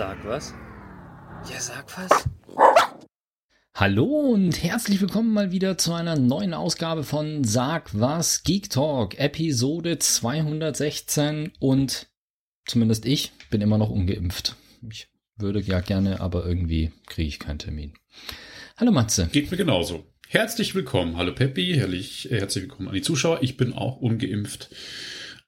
Sag was? Ja, sag was. Hallo und herzlich willkommen mal wieder zu einer neuen Ausgabe von Sag was Geek Talk, Episode 216 und zumindest ich bin immer noch ungeimpft. Ich würde ja gerne, aber irgendwie kriege ich keinen Termin. Hallo Matze. Geht mir genauso. Herzlich willkommen. Hallo Peppi, herrlich, herzlich willkommen an die Zuschauer. Ich bin auch ungeimpft.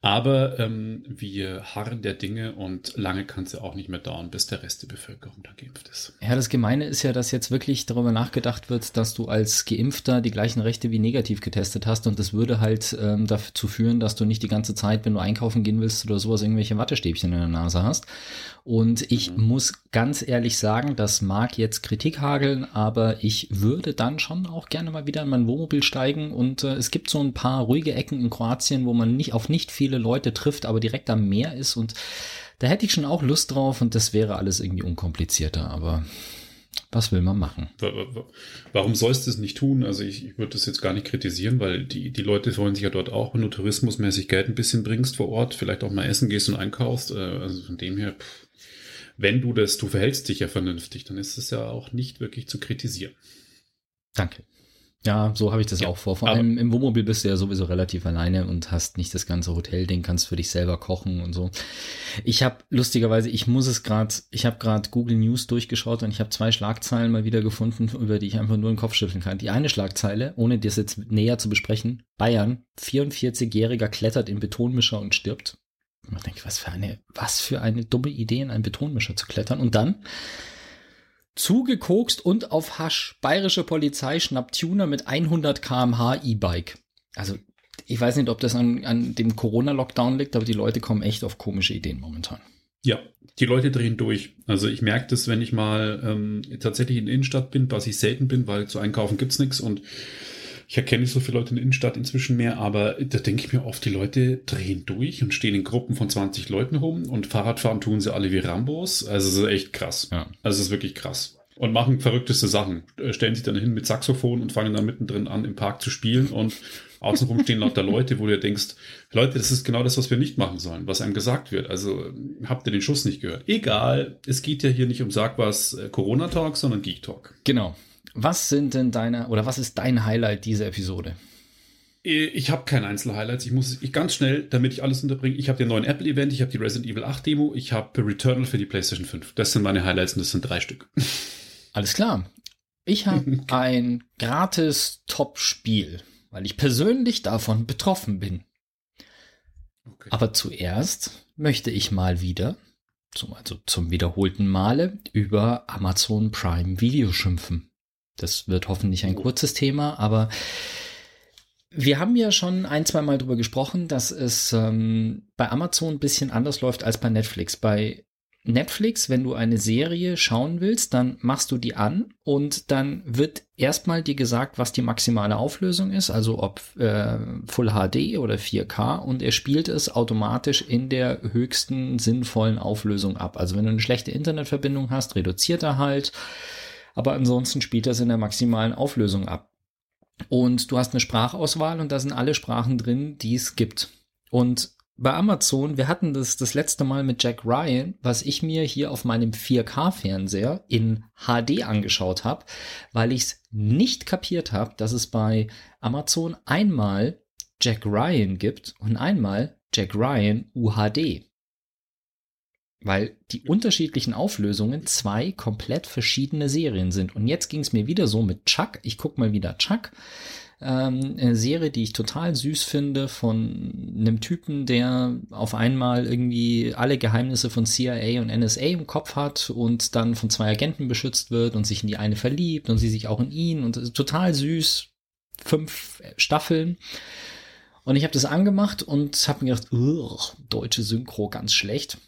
Aber ähm, wir harren der Dinge und lange kann es ja auch nicht mehr dauern, bis der Rest der Bevölkerung da geimpft ist. Ja, das Gemeine ist ja, dass jetzt wirklich darüber nachgedacht wird, dass du als Geimpfter die gleichen Rechte wie negativ getestet hast und das würde halt ähm, dazu führen, dass du nicht die ganze Zeit, wenn du einkaufen gehen willst oder sowas, irgendwelche Wattestäbchen in der Nase hast. Und ich mhm. muss ganz ehrlich sagen, das mag jetzt Kritik hageln, aber ich würde dann schon auch gerne mal wieder in mein Wohnmobil steigen und äh, es gibt so ein paar ruhige Ecken in Kroatien, wo man nicht auf nicht viel viele Leute trifft, aber direkt am Meer ist und da hätte ich schon auch Lust drauf und das wäre alles irgendwie unkomplizierter, aber was will man machen? Warum sollst du es nicht tun? Also ich, ich würde das jetzt gar nicht kritisieren, weil die, die Leute freuen sich ja dort auch, wenn du tourismusmäßig Geld ein bisschen bringst vor Ort, vielleicht auch mal essen gehst und einkaufst. Äh, also von dem her, wenn du das, du verhältst dich ja vernünftig, dann ist es ja auch nicht wirklich zu kritisieren. Danke. Ja, so habe ich das ja, auch vor. Vor allem im Wohnmobil bist du ja sowieso relativ alleine und hast nicht das ganze Hotelding, kannst für dich selber kochen und so. Ich habe lustigerweise, ich muss es gerade, ich habe gerade Google News durchgeschaut und ich habe zwei Schlagzeilen mal wieder gefunden, über die ich einfach nur den Kopf schütteln kann. Die eine Schlagzeile, ohne das jetzt näher zu besprechen, Bayern, 44-Jähriger klettert in Betonmischer und stirbt. Ich denke, was für eine, was für eine dumme Idee, in einen Betonmischer zu klettern. Und dann Zugekokst und auf Hasch. Bayerische Polizei schnappt Tuner mit 100 kmh E-Bike. Also, ich weiß nicht, ob das an, an dem Corona-Lockdown liegt, aber die Leute kommen echt auf komische Ideen momentan. Ja, die Leute drehen durch. Also ich merke das, wenn ich mal ähm, tatsächlich in der Innenstadt bin, was ich selten bin, weil zu einkaufen gibt's nichts und ich erkenne nicht so viele Leute in der Innenstadt inzwischen mehr, aber da denke ich mir oft, die Leute drehen durch und stehen in Gruppen von 20 Leuten rum und Fahrradfahren tun sie alle wie Rambos. Also es ist echt krass. Ja. Also es ist wirklich krass. Und machen verrückteste Sachen. Äh, stellen sich dann hin mit Saxophon und fangen dann mittendrin an, im Park zu spielen und außenrum stehen lauter Leute, wo du denkst, Leute, das ist genau das, was wir nicht machen sollen, was einem gesagt wird. Also habt ihr den Schuss nicht gehört. Egal, es geht ja hier nicht um Sag was äh, Corona-Talk, sondern Geek-Talk. Genau. Was sind denn deine oder was ist dein Highlight dieser Episode? Äh, ich habe keine Einzelhighlights. Ich muss ich ganz schnell, damit ich alles unterbringe. Ich habe den neuen Apple-Event, ich habe die Resident Evil 8 Demo, ich habe Returnal für die PlayStation 5. Das sind meine Highlights und das sind drei Stück. Alles klar. Ich habe ein gratis Top-Spiel, weil ich persönlich davon betroffen bin. Okay. Aber zuerst möchte ich mal wieder, zum, also zum wiederholten Male, über Amazon Prime Video schimpfen. Das wird hoffentlich ein kurzes Thema, aber wir haben ja schon ein, zwei Mal darüber gesprochen, dass es ähm, bei Amazon ein bisschen anders läuft als bei Netflix. Bei Netflix, wenn du eine Serie schauen willst, dann machst du die an und dann wird erstmal dir gesagt, was die maximale Auflösung ist, also ob äh, Full HD oder 4K und er spielt es automatisch in der höchsten sinnvollen Auflösung ab. Also wenn du eine schlechte Internetverbindung hast, reduziert er halt aber ansonsten spielt das in der maximalen Auflösung ab. Und du hast eine Sprachauswahl und da sind alle Sprachen drin, die es gibt. Und bei Amazon, wir hatten das das letzte Mal mit Jack Ryan, was ich mir hier auf meinem 4K-Fernseher in HD angeschaut habe, weil ich es nicht kapiert habe, dass es bei Amazon einmal Jack Ryan gibt und einmal Jack Ryan UHD weil die unterschiedlichen Auflösungen zwei komplett verschiedene Serien sind. Und jetzt ging es mir wieder so mit Chuck. Ich guck mal wieder Chuck. Ähm, eine Serie, die ich total süß finde von einem Typen, der auf einmal irgendwie alle Geheimnisse von CIA und NSA im Kopf hat und dann von zwei Agenten beschützt wird und sich in die eine verliebt und sie sich auch in ihn und total süß. Fünf Staffeln. Und ich habe das angemacht und habe mir gedacht, deutsche Synchro ganz schlecht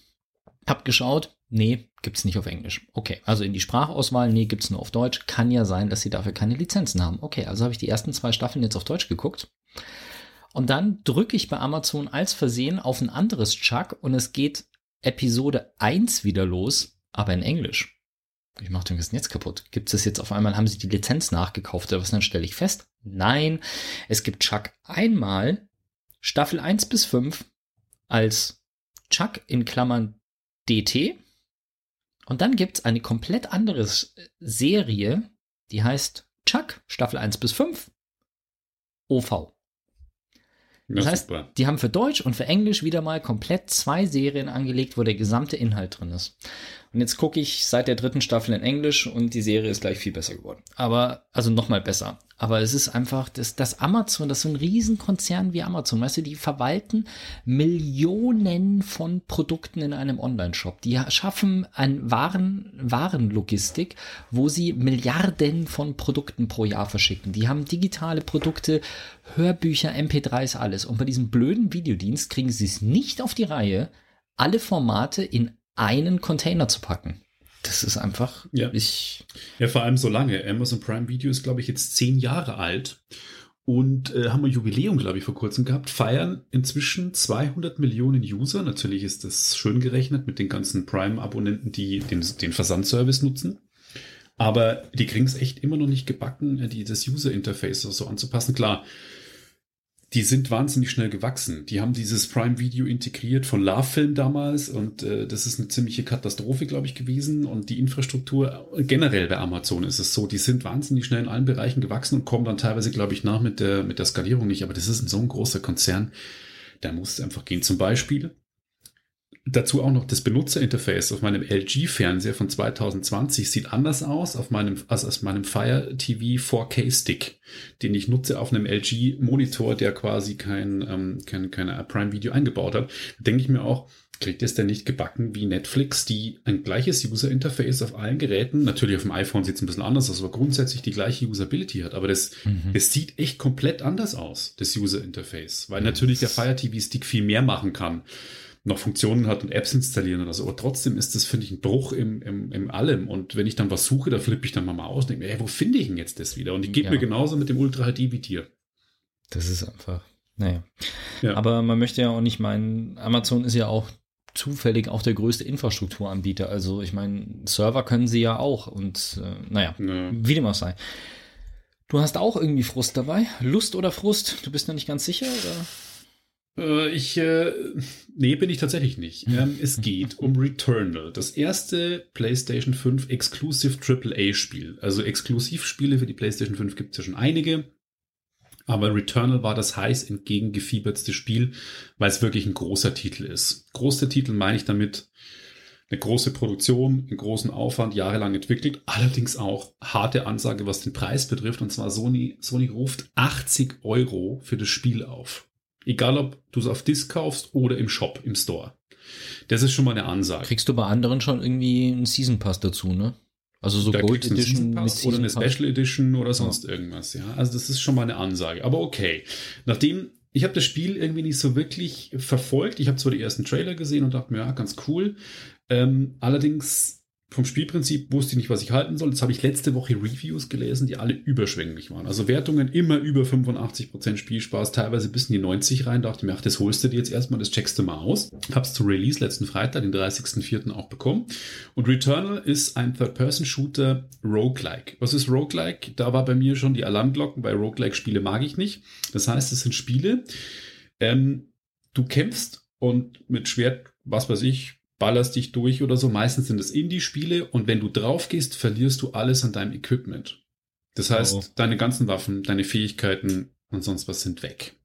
hab geschaut, nee, gibt's nicht auf Englisch. Okay, also in die Sprachauswahl, nee, gibt's nur auf Deutsch. Kann ja sein, dass sie dafür keine Lizenzen haben. Okay, also habe ich die ersten zwei Staffeln jetzt auf Deutsch geguckt. Und dann drücke ich bei Amazon als Versehen auf ein anderes Chuck und es geht Episode 1 wieder los, aber in Englisch. Ich mache den ganzen jetzt kaputt. Gibt es jetzt auf einmal, haben sie die Lizenz nachgekauft oder was? Dann stelle ich fest, nein, es gibt Chuck einmal Staffel 1 bis 5 als Chuck in Klammern DT Und dann gibt es eine komplett andere Serie, die heißt Chuck, Staffel 1 bis 5, OV. Das ja, heißt, super. die haben für Deutsch und für Englisch wieder mal komplett zwei Serien angelegt, wo der gesamte Inhalt drin ist. Und jetzt gucke ich seit der dritten Staffel in Englisch und die Serie ist gleich viel besser geworden. Aber, also nochmal besser. Aber es ist einfach, das, das Amazon, das ist so ein Riesenkonzern wie Amazon, weißt du, die verwalten Millionen von Produkten in einem Online-Shop. Die schaffen ein Waren, Warenlogistik, wo sie Milliarden von Produkten pro Jahr verschicken. Die haben digitale Produkte, Hörbücher, MP3s, alles. Und bei diesem blöden Videodienst kriegen sie es nicht auf die Reihe, alle Formate in einen Container zu packen. Das ist einfach. Ja. Ich ja, vor allem so lange. Amazon Prime Video ist, glaube ich, jetzt zehn Jahre alt und äh, haben ein Jubiläum, glaube ich, vor kurzem gehabt. Feiern inzwischen 200 Millionen User. Natürlich ist das schön gerechnet mit den ganzen Prime-Abonnenten, die den, den Versandservice nutzen. Aber die kriegen es echt immer noch nicht gebacken, äh, die, das User-Interface so anzupassen. Klar, die sind wahnsinnig schnell gewachsen. Die haben dieses Prime Video integriert von Love Film damals und äh, das ist eine ziemliche Katastrophe, glaube ich, gewesen. Und die Infrastruktur generell bei Amazon ist es so, die sind wahnsinnig schnell in allen Bereichen gewachsen und kommen dann teilweise, glaube ich, nach mit der, mit der Skalierung nicht. Aber das ist so ein großer Konzern, da muss es einfach gehen. Zum Beispiel Dazu auch noch das Benutzerinterface auf meinem LG-Fernseher von 2020 sieht anders aus auf meinem, als auf meinem Fire TV 4K Stick, den ich nutze auf einem LG-Monitor, der quasi kein, ähm, kein, keine Prime Video eingebaut hat. Da denke ich mir auch, kriegt es denn nicht gebacken wie Netflix, die ein gleiches User-Interface auf allen Geräten, natürlich auf dem iPhone sieht es ein bisschen anders aus, aber grundsätzlich die gleiche Usability hat. Aber das, mhm. das sieht echt komplett anders aus, das User-Interface, weil natürlich der Fire TV Stick viel mehr machen kann noch Funktionen hat und Apps installieren oder so. Aber trotzdem ist das, finde ich, ein Bruch im, im, im Allem. Und wenn ich dann was suche, da flippe ich dann mal aus und denke mir, ey, wo finde ich denn jetzt das wieder? Und die geht ja. mir genauso mit dem Ultra HD wie dir. Das ist einfach, naja. Ja. Aber man möchte ja auch nicht meinen, Amazon ist ja auch zufällig auch der größte Infrastrukturanbieter. Also ich meine, Server können sie ja auch und äh, naja, ja. wie dem auch sei. Du hast auch irgendwie Frust dabei? Lust oder Frust? Du bist noch nicht ganz sicher, oder? Äh, ich, äh, nee, bin ich tatsächlich nicht. Ähm, es geht um Returnal, das erste PlayStation 5 Exclusive AAA-Spiel. Also Exklusivspiele für die PlayStation 5 gibt es ja schon einige. Aber Returnal war das heiß entgegengefiebertste Spiel, weil es wirklich ein großer Titel ist. Großer Titel meine ich damit eine große Produktion, einen großen Aufwand, jahrelang entwickelt, allerdings auch harte Ansage, was den Preis betrifft. Und zwar Sony, Sony ruft 80 Euro für das Spiel auf. Egal, ob du es auf Disc kaufst oder im Shop, im Store. Das ist schon mal eine Ansage. Kriegst du bei anderen schon irgendwie einen Season Pass dazu, ne? Also so da Gold Edition mit Season oder eine Special Edition oder sonst ja. irgendwas, ja. Also das ist schon mal eine Ansage. Aber okay. Nachdem ich habe das Spiel irgendwie nicht so wirklich verfolgt. Ich habe zwar die ersten Trailer gesehen und dachte mir, ja, ganz cool. Ähm, allerdings vom Spielprinzip wusste ich nicht, was ich halten soll. Jetzt habe ich letzte Woche Reviews gelesen, die alle überschwänglich waren. Also Wertungen immer über 85% Spielspaß, teilweise bis in die 90 rein. Dachte mir, ach, das holst du dir jetzt erstmal, das checkst du mal aus. Hab's zu Release letzten Freitag, den 30.04. auch bekommen. Und Returnal ist ein Third-Person-Shooter Roguelike. Was ist Roguelike? Da war bei mir schon die Alarmglocken, weil Roguelike-Spiele mag ich nicht. Das heißt, es sind Spiele, ähm, du kämpfst und mit Schwert, was weiß ich, ballerst dich durch oder so. Meistens sind es Indie-Spiele und wenn du drauf gehst, verlierst du alles an deinem Equipment. Das heißt, oh. deine ganzen Waffen, deine Fähigkeiten und sonst was sind weg.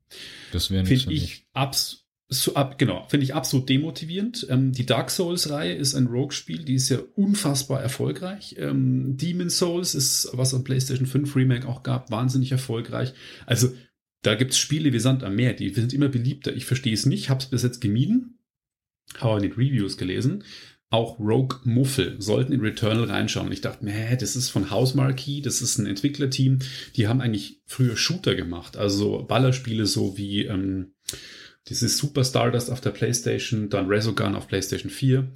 Das wäre nicht Finde ich abs so ab, genau, finde ich absolut demotivierend. Ähm, die Dark Souls-Reihe ist ein Rogue-Spiel, die ist ja unfassbar erfolgreich. Ähm, Demon Souls ist, was am PlayStation 5 Remake auch gab, wahnsinnig erfolgreich. Also da gibt es Spiele wie Sand am Meer, die sind immer beliebter. Ich verstehe es nicht, habe es bis jetzt gemieden habe in den Reviews gelesen, auch Rogue Muffel sollten in Returnal reinschauen. Und ich dachte, nee, das ist von House Marquee, das ist ein Entwicklerteam, die haben eigentlich früher Shooter gemacht, also Ballerspiele so wie ähm, dieses Super Stardust auf der PlayStation, dann Resogun auf PlayStation 4.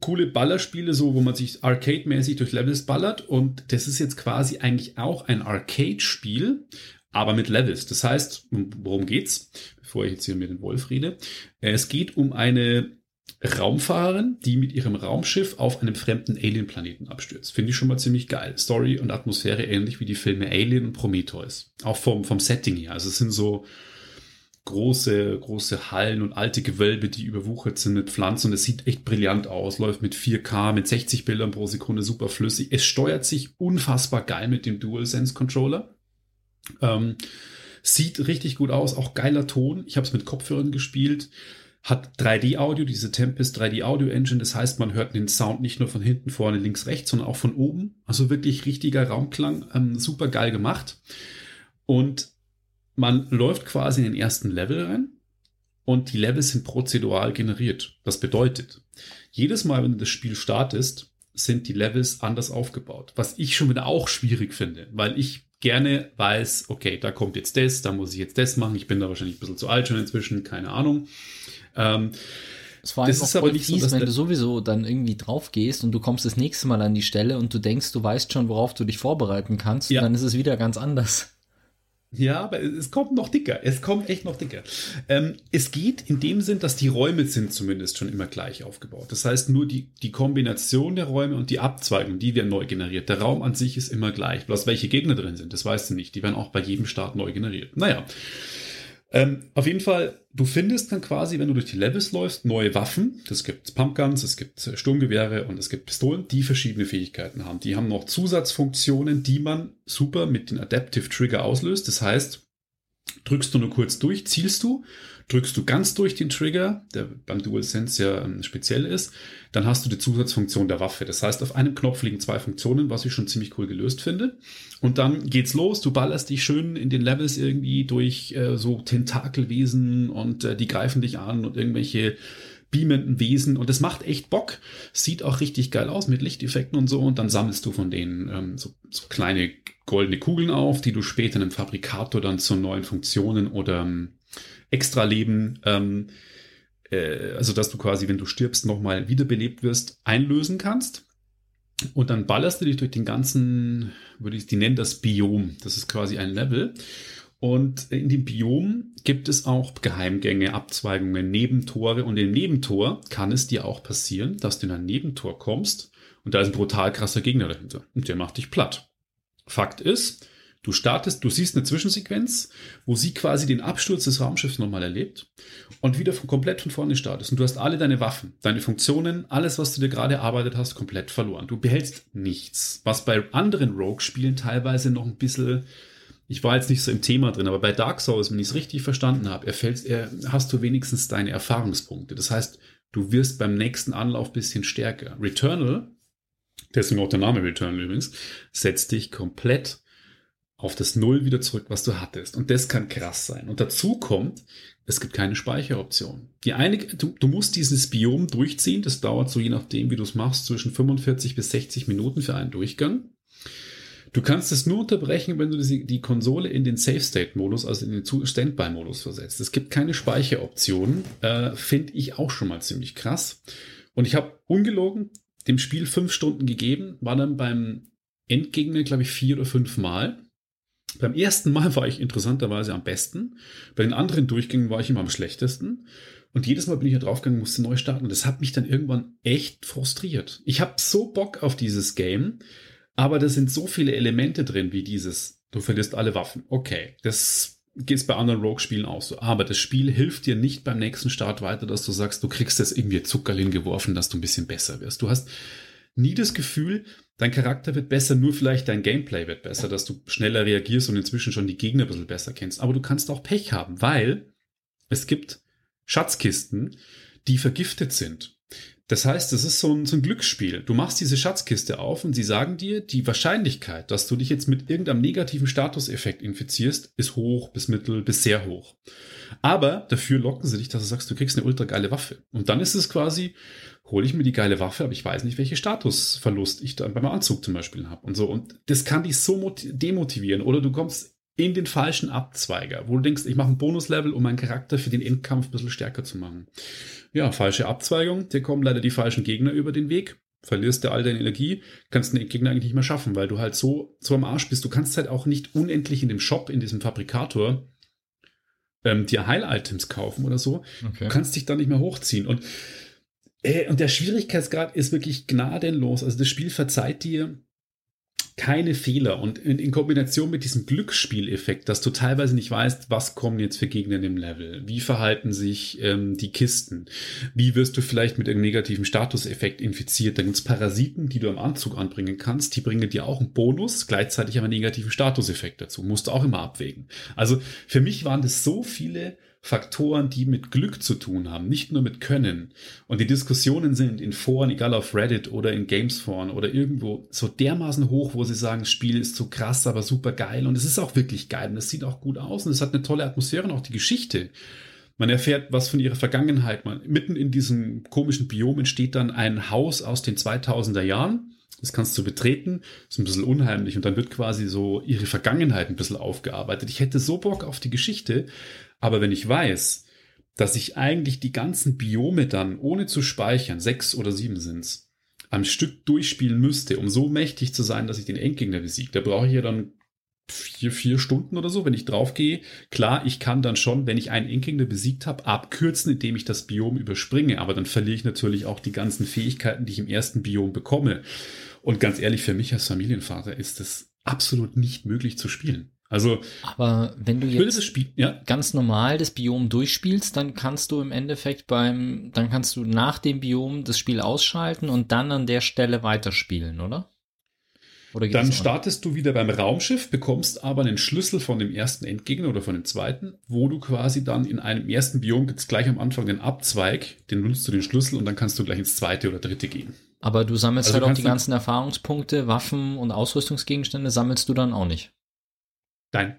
Coole Ballerspiele, so wo man sich arcade-mäßig durch Levels ballert. Und das ist jetzt quasi eigentlich auch ein Arcade-Spiel, aber mit Levels. Das heißt, worum geht's? Bevor ich jetzt hier mit dem Wolf rede. Es geht um eine Raumfahrerin, die mit ihrem Raumschiff auf einem fremden Alien-Planeten abstürzt. Finde ich schon mal ziemlich geil. Story und Atmosphäre ähnlich wie die Filme Alien und Prometheus. Auch vom, vom Setting her. Also es sind so große, große Hallen und alte Gewölbe, die überwuchert sind mit Pflanzen und es sieht echt brillant aus, läuft mit 4K, mit 60 Bildern pro Sekunde super flüssig. Es steuert sich unfassbar geil mit dem DualSense Controller. Ähm, sieht richtig gut aus, auch geiler Ton. Ich habe es mit Kopfhörern gespielt hat 3D-Audio, diese Tempest 3D-Audio-Engine. Das heißt, man hört den Sound nicht nur von hinten, vorne, links, rechts, sondern auch von oben. Also wirklich richtiger Raumklang, ähm, super geil gemacht. Und man läuft quasi in den ersten Level rein und die Levels sind prozedural generiert. Das bedeutet, jedes Mal, wenn du das Spiel startest, sind die Levels anders aufgebaut. Was ich schon wieder auch schwierig finde, weil ich gerne weiß, okay, da kommt jetzt das, da muss ich jetzt das machen. Ich bin da wahrscheinlich ein bisschen zu alt schon inzwischen, keine Ahnung. Ähm, es war das ist aber nicht fies, so, wenn du sowieso dann irgendwie drauf gehst und du kommst das nächste Mal an die Stelle und du denkst, du weißt schon, worauf du dich vorbereiten kannst, ja. dann ist es wieder ganz anders. Ja, aber es kommt noch dicker. Es kommt echt noch dicker. Ähm, es geht in dem Sinn, dass die Räume sind zumindest schon immer gleich aufgebaut. Das heißt, nur die, die Kombination der Räume und die Abzweigung, die werden neu generiert. Der Raum an sich ist immer gleich. Bloß welche Gegner drin sind, das weißt du nicht. Die werden auch bei jedem Start neu generiert. Naja. Ähm, auf jeden Fall, du findest dann quasi, wenn du durch die Levels läufst, neue Waffen. Das gibt Pumpguns, es gibt äh, Sturmgewehre und es gibt Pistolen, die verschiedene Fähigkeiten haben. Die haben noch Zusatzfunktionen, die man super mit den Adaptive Trigger auslöst. Das heißt, drückst du nur kurz durch, zielst du Drückst du ganz durch den Trigger, der beim DualSense ja ähm, speziell ist, dann hast du die Zusatzfunktion der Waffe. Das heißt, auf einem Knopf liegen zwei Funktionen, was ich schon ziemlich cool gelöst finde. Und dann geht's los, du ballerst dich schön in den Levels irgendwie durch äh, so Tentakelwesen und äh, die greifen dich an und irgendwelche beamenden Wesen und es macht echt Bock. Sieht auch richtig geil aus mit Lichteffekten und so und dann sammelst du von denen ähm, so, so kleine goldene Kugeln auf, die du später in einem Fabrikator dann zu neuen Funktionen oder ähm, Extra-Leben, ähm, äh, also dass du quasi, wenn du stirbst, nochmal wiederbelebt wirst, einlösen kannst. Und dann ballerst du dich durch den ganzen, würde ich, die nennen das Biom. Das ist quasi ein Level. Und in dem Biom gibt es auch Geheimgänge, Abzweigungen, Nebentore. Und im Nebentor kann es dir auch passieren, dass du in ein Nebentor kommst und da ist ein brutal krasser Gegner dahinter. Und der macht dich platt. Fakt ist, Du startest, du siehst eine Zwischensequenz, wo sie quasi den Absturz des Raumschiffs nochmal erlebt und wieder von, komplett von vorne startest. Und du hast alle deine Waffen, deine Funktionen, alles, was du dir gerade erarbeitet hast, komplett verloren. Du behältst nichts. Was bei anderen Rogue-Spielen teilweise noch ein bisschen, ich war jetzt nicht so im Thema drin, aber bei Dark Souls, wenn ich es richtig verstanden habe, erfällst, er, hast du wenigstens deine Erfahrungspunkte. Das heißt, du wirst beim nächsten Anlauf bisschen stärker. Returnal, deswegen auch der Name Returnal übrigens, setzt dich komplett auf das Null wieder zurück, was du hattest. Und das kann krass sein. Und dazu kommt, es gibt keine Speicheroption. Die eine, du, du musst dieses Biom durchziehen. Das dauert so je nachdem, wie du es machst, zwischen 45 bis 60 Minuten für einen Durchgang. Du kannst es nur unterbrechen, wenn du die, die Konsole in den Safe State Modus, also in den Standby Modus versetzt. Es gibt keine Speicheroption. Äh, Finde ich auch schon mal ziemlich krass. Und ich habe ungelogen dem Spiel fünf Stunden gegeben, war dann beim Endgegner, glaube ich, vier oder fünf Mal. Beim ersten Mal war ich interessanterweise am besten. Bei den anderen Durchgängen war ich immer am schlechtesten. Und jedes Mal bin ich hier draufgegangen, musste neu starten. Und das hat mich dann irgendwann echt frustriert. Ich habe so Bock auf dieses Game, aber da sind so viele Elemente drin, wie dieses, du verlierst alle Waffen. Okay, das geht bei anderen Rogue-Spielen auch so. Aber das Spiel hilft dir nicht beim nächsten Start weiter, dass du sagst, du kriegst jetzt irgendwie Zuckerlin geworfen, dass du ein bisschen besser wirst. Du hast nie das Gefühl, dein Charakter wird besser, nur vielleicht dein Gameplay wird besser, dass du schneller reagierst und inzwischen schon die Gegner ein bisschen besser kennst. Aber du kannst auch Pech haben, weil es gibt Schatzkisten, die vergiftet sind. Das heißt, es ist so ein, so ein Glücksspiel. Du machst diese Schatzkiste auf und sie sagen dir, die Wahrscheinlichkeit, dass du dich jetzt mit irgendeinem negativen Statuseffekt infizierst, ist hoch bis mittel bis sehr hoch. Aber dafür locken sie dich, dass du sagst, du kriegst eine ultra geile Waffe. Und dann ist es quasi, hole ich mir die geile Waffe, aber ich weiß nicht, welche Statusverlust ich dann beim Anzug zum Beispiel habe und so. Und das kann dich so demotivieren. Oder du kommst in den falschen Abzweiger, wo du denkst, ich mache ein Bonuslevel, um meinen Charakter für den Endkampf ein bisschen stärker zu machen. Ja, falsche Abzweigung, dir kommen leider die falschen Gegner über den Weg, verlierst du all deine Energie, kannst den Gegner eigentlich nicht mehr schaffen, weil du halt so, so am Arsch bist. Du kannst halt auch nicht unendlich in dem Shop, in diesem Fabrikator, ähm, dir Heil-Items kaufen oder so. Okay. Du kannst dich dann nicht mehr hochziehen. Und äh, und der Schwierigkeitsgrad ist wirklich gnadenlos. Also das Spiel verzeiht dir keine Fehler. Und in, in, Kombination mit diesem Glücksspieleffekt, dass du teilweise nicht weißt, was kommen jetzt für Gegner in dem Level, wie verhalten sich ähm, die Kisten, wie wirst du vielleicht mit einem negativen Statuseffekt infiziert, da gibt's Parasiten, die du am Anzug anbringen kannst, die bringen dir auch einen Bonus, gleichzeitig aber einen negativen Statuseffekt dazu, musst du auch immer abwägen. Also für mich waren das so viele Faktoren, die mit Glück zu tun haben, nicht nur mit Können. Und die Diskussionen sind in Foren, egal auf Reddit oder in Gamesforen oder irgendwo, so dermaßen hoch, wo sie sagen, das Spiel ist so krass, aber super geil. Und es ist auch wirklich geil und es sieht auch gut aus und es hat eine tolle Atmosphäre und auch die Geschichte. Man erfährt was von ihrer Vergangenheit. Man, mitten in diesem komischen Biom entsteht dann ein Haus aus den 2000er Jahren. Das kannst du betreten, ist ein bisschen unheimlich und dann wird quasi so ihre Vergangenheit ein bisschen aufgearbeitet. Ich hätte so Bock auf die Geschichte, aber wenn ich weiß, dass ich eigentlich die ganzen Biome dann, ohne zu speichern, sechs oder sieben sind's, am Stück durchspielen müsste, um so mächtig zu sein, dass ich den Endgegner besiege, da brauche ich ja dann vier, vier Stunden oder so, wenn ich draufgehe. Klar, ich kann dann schon, wenn ich einen Endgegner besiegt habe, abkürzen, indem ich das Biom überspringe, aber dann verliere ich natürlich auch die ganzen Fähigkeiten, die ich im ersten Biom bekomme. Und ganz ehrlich, für mich als Familienvater ist es absolut nicht möglich zu spielen. Also, aber wenn du jetzt Spiel, ja? ganz normal das Biom durchspielst, dann kannst du im Endeffekt beim, dann kannst du nach dem Biom das Spiel ausschalten und dann an der Stelle weiterspielen, oder? Dann startest du wieder beim Raumschiff, bekommst aber einen Schlüssel von dem ersten Endgegner oder von dem zweiten, wo du quasi dann in einem ersten Biom jetzt gleich am Anfang den Abzweig, den nutzt du den Schlüssel und dann kannst du gleich ins zweite oder dritte gehen. Aber du sammelst also halt auch die ganzen Erfahrungspunkte, Waffen und Ausrüstungsgegenstände sammelst du dann auch nicht. Nein.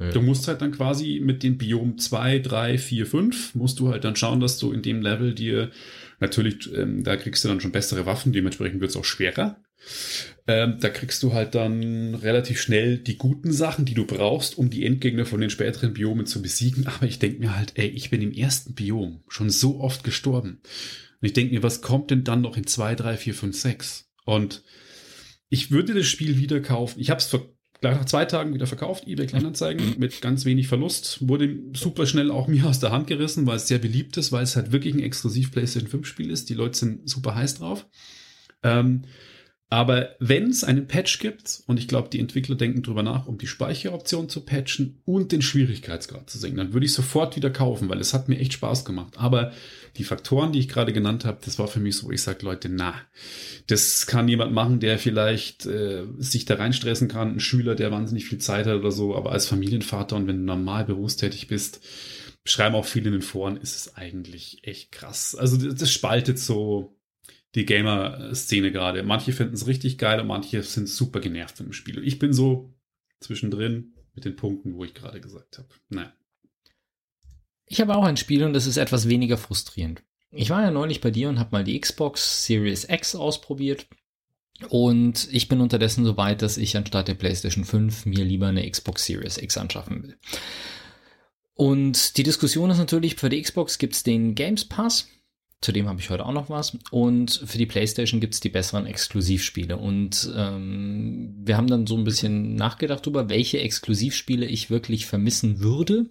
Ja. Du musst halt dann quasi mit den Biom 2, 3, 4, 5, musst du halt dann schauen, dass du in dem Level dir natürlich, ähm, da kriegst du dann schon bessere Waffen, dementsprechend wird es auch schwerer. Ähm, da kriegst du halt dann relativ schnell die guten Sachen, die du brauchst, um die Endgegner von den späteren Biomen zu besiegen. Aber ich denke mir halt, ey, ich bin im ersten Biom schon so oft gestorben. Und ich denke mir, was kommt denn dann noch in 2, 3, 4, 5, 6? Und ich würde das Spiel wieder kaufen. Ich habe es vor gleich nach zwei Tagen wieder verkauft, eBay Kleinanzeigen, mit ganz wenig Verlust. Wurde super schnell auch mir aus der Hand gerissen, weil es sehr beliebt ist, weil es halt wirklich ein exklusiv PlayStation 5 Spiel ist. Die Leute sind super heiß drauf. Ähm, aber wenn es einen Patch gibt, und ich glaube, die Entwickler denken drüber nach, um die Speicheroption zu patchen und den Schwierigkeitsgrad zu senken, dann würde ich sofort wieder kaufen, weil es hat mir echt Spaß gemacht. Aber die Faktoren, die ich gerade genannt habe, das war für mich so, ich sage Leute, na, das kann jemand machen, der vielleicht äh, sich da reinstressen kann, ein Schüler, der wahnsinnig viel Zeit hat oder so, aber als Familienvater und wenn du normal berufstätig bist, schreiben auch viele in den Foren, ist es eigentlich echt krass. Also das spaltet so die Gamer-Szene gerade. Manche finden es richtig geil und manche sind super genervt von dem Spiel. Ich bin so zwischendrin mit den Punkten, wo ich gerade gesagt habe. Naja. Ich habe auch ein Spiel und das ist etwas weniger frustrierend. Ich war ja neulich bei dir und habe mal die Xbox Series X ausprobiert. Und ich bin unterdessen so weit, dass ich anstatt der PlayStation 5 mir lieber eine Xbox Series X anschaffen will. Und die Diskussion ist natürlich, für die Xbox gibt es den Games Pass. Zudem habe ich heute auch noch was. Und für die PlayStation gibt es die besseren Exklusivspiele. Und ähm, wir haben dann so ein bisschen nachgedacht darüber, welche Exklusivspiele ich wirklich vermissen würde.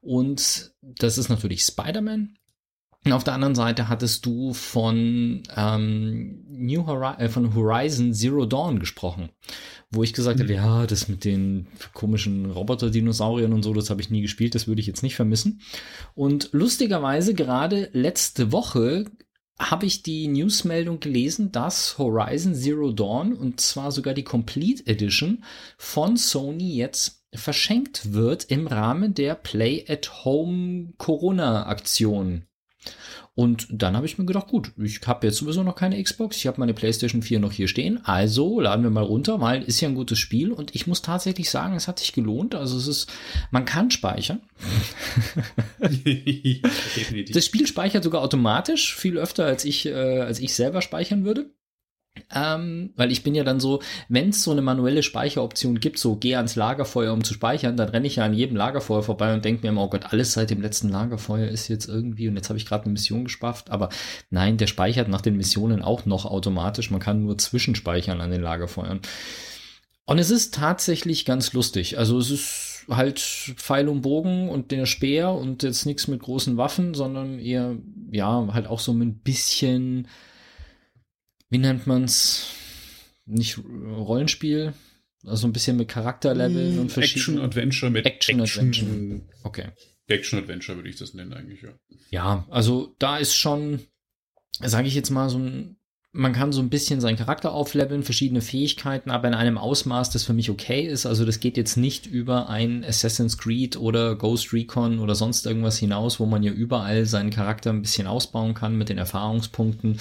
Und das ist natürlich Spider-Man. Und auf der anderen Seite hattest du von ähm, New Hori äh, von Horizon Zero Dawn gesprochen, wo ich gesagt mhm. habe, ja, das mit den komischen Roboter-Dinosauriern und so, das habe ich nie gespielt, das würde ich jetzt nicht vermissen. Und lustigerweise gerade letzte Woche habe ich die Newsmeldung gelesen, dass Horizon Zero Dawn und zwar sogar die Complete Edition von Sony jetzt verschenkt wird im Rahmen der Play at Home Corona Aktion. Und dann habe ich mir gedacht, gut, ich habe jetzt sowieso noch keine Xbox, ich habe meine PlayStation 4 noch hier stehen, also laden wir mal runter, weil ist ja ein gutes Spiel und ich muss tatsächlich sagen, es hat sich gelohnt. Also es ist, man kann speichern. das Spiel speichert sogar automatisch, viel öfter als ich, äh, als ich selber speichern würde. Ähm, weil ich bin ja dann so, wenn es so eine manuelle Speicheroption gibt, so geh ans Lagerfeuer, um zu speichern, dann renne ich ja an jedem Lagerfeuer vorbei und denke mir immer, oh Gott, alles seit dem letzten Lagerfeuer ist jetzt irgendwie und jetzt habe ich gerade eine Mission gespafft. Aber nein, der speichert nach den Missionen auch noch automatisch. Man kann nur zwischenspeichern an den Lagerfeuern. Und es ist tatsächlich ganz lustig. Also es ist halt Pfeil und Bogen und der Speer und jetzt nichts mit großen Waffen, sondern eher, ja, halt auch so ein bisschen wie nennt man's? nicht Rollenspiel, also ein bisschen mit Charakterleveln und verschiedenen. Action-Adventure mit Action, Action. Okay. Action-Adventure würde ich das nennen eigentlich, ja. Ja, also da ist schon, sage ich jetzt mal, so ein man kann so ein bisschen seinen Charakter aufleveln, verschiedene Fähigkeiten, aber in einem Ausmaß, das für mich okay ist. Also das geht jetzt nicht über ein Assassin's Creed oder Ghost Recon oder sonst irgendwas hinaus, wo man ja überall seinen Charakter ein bisschen ausbauen kann mit den Erfahrungspunkten.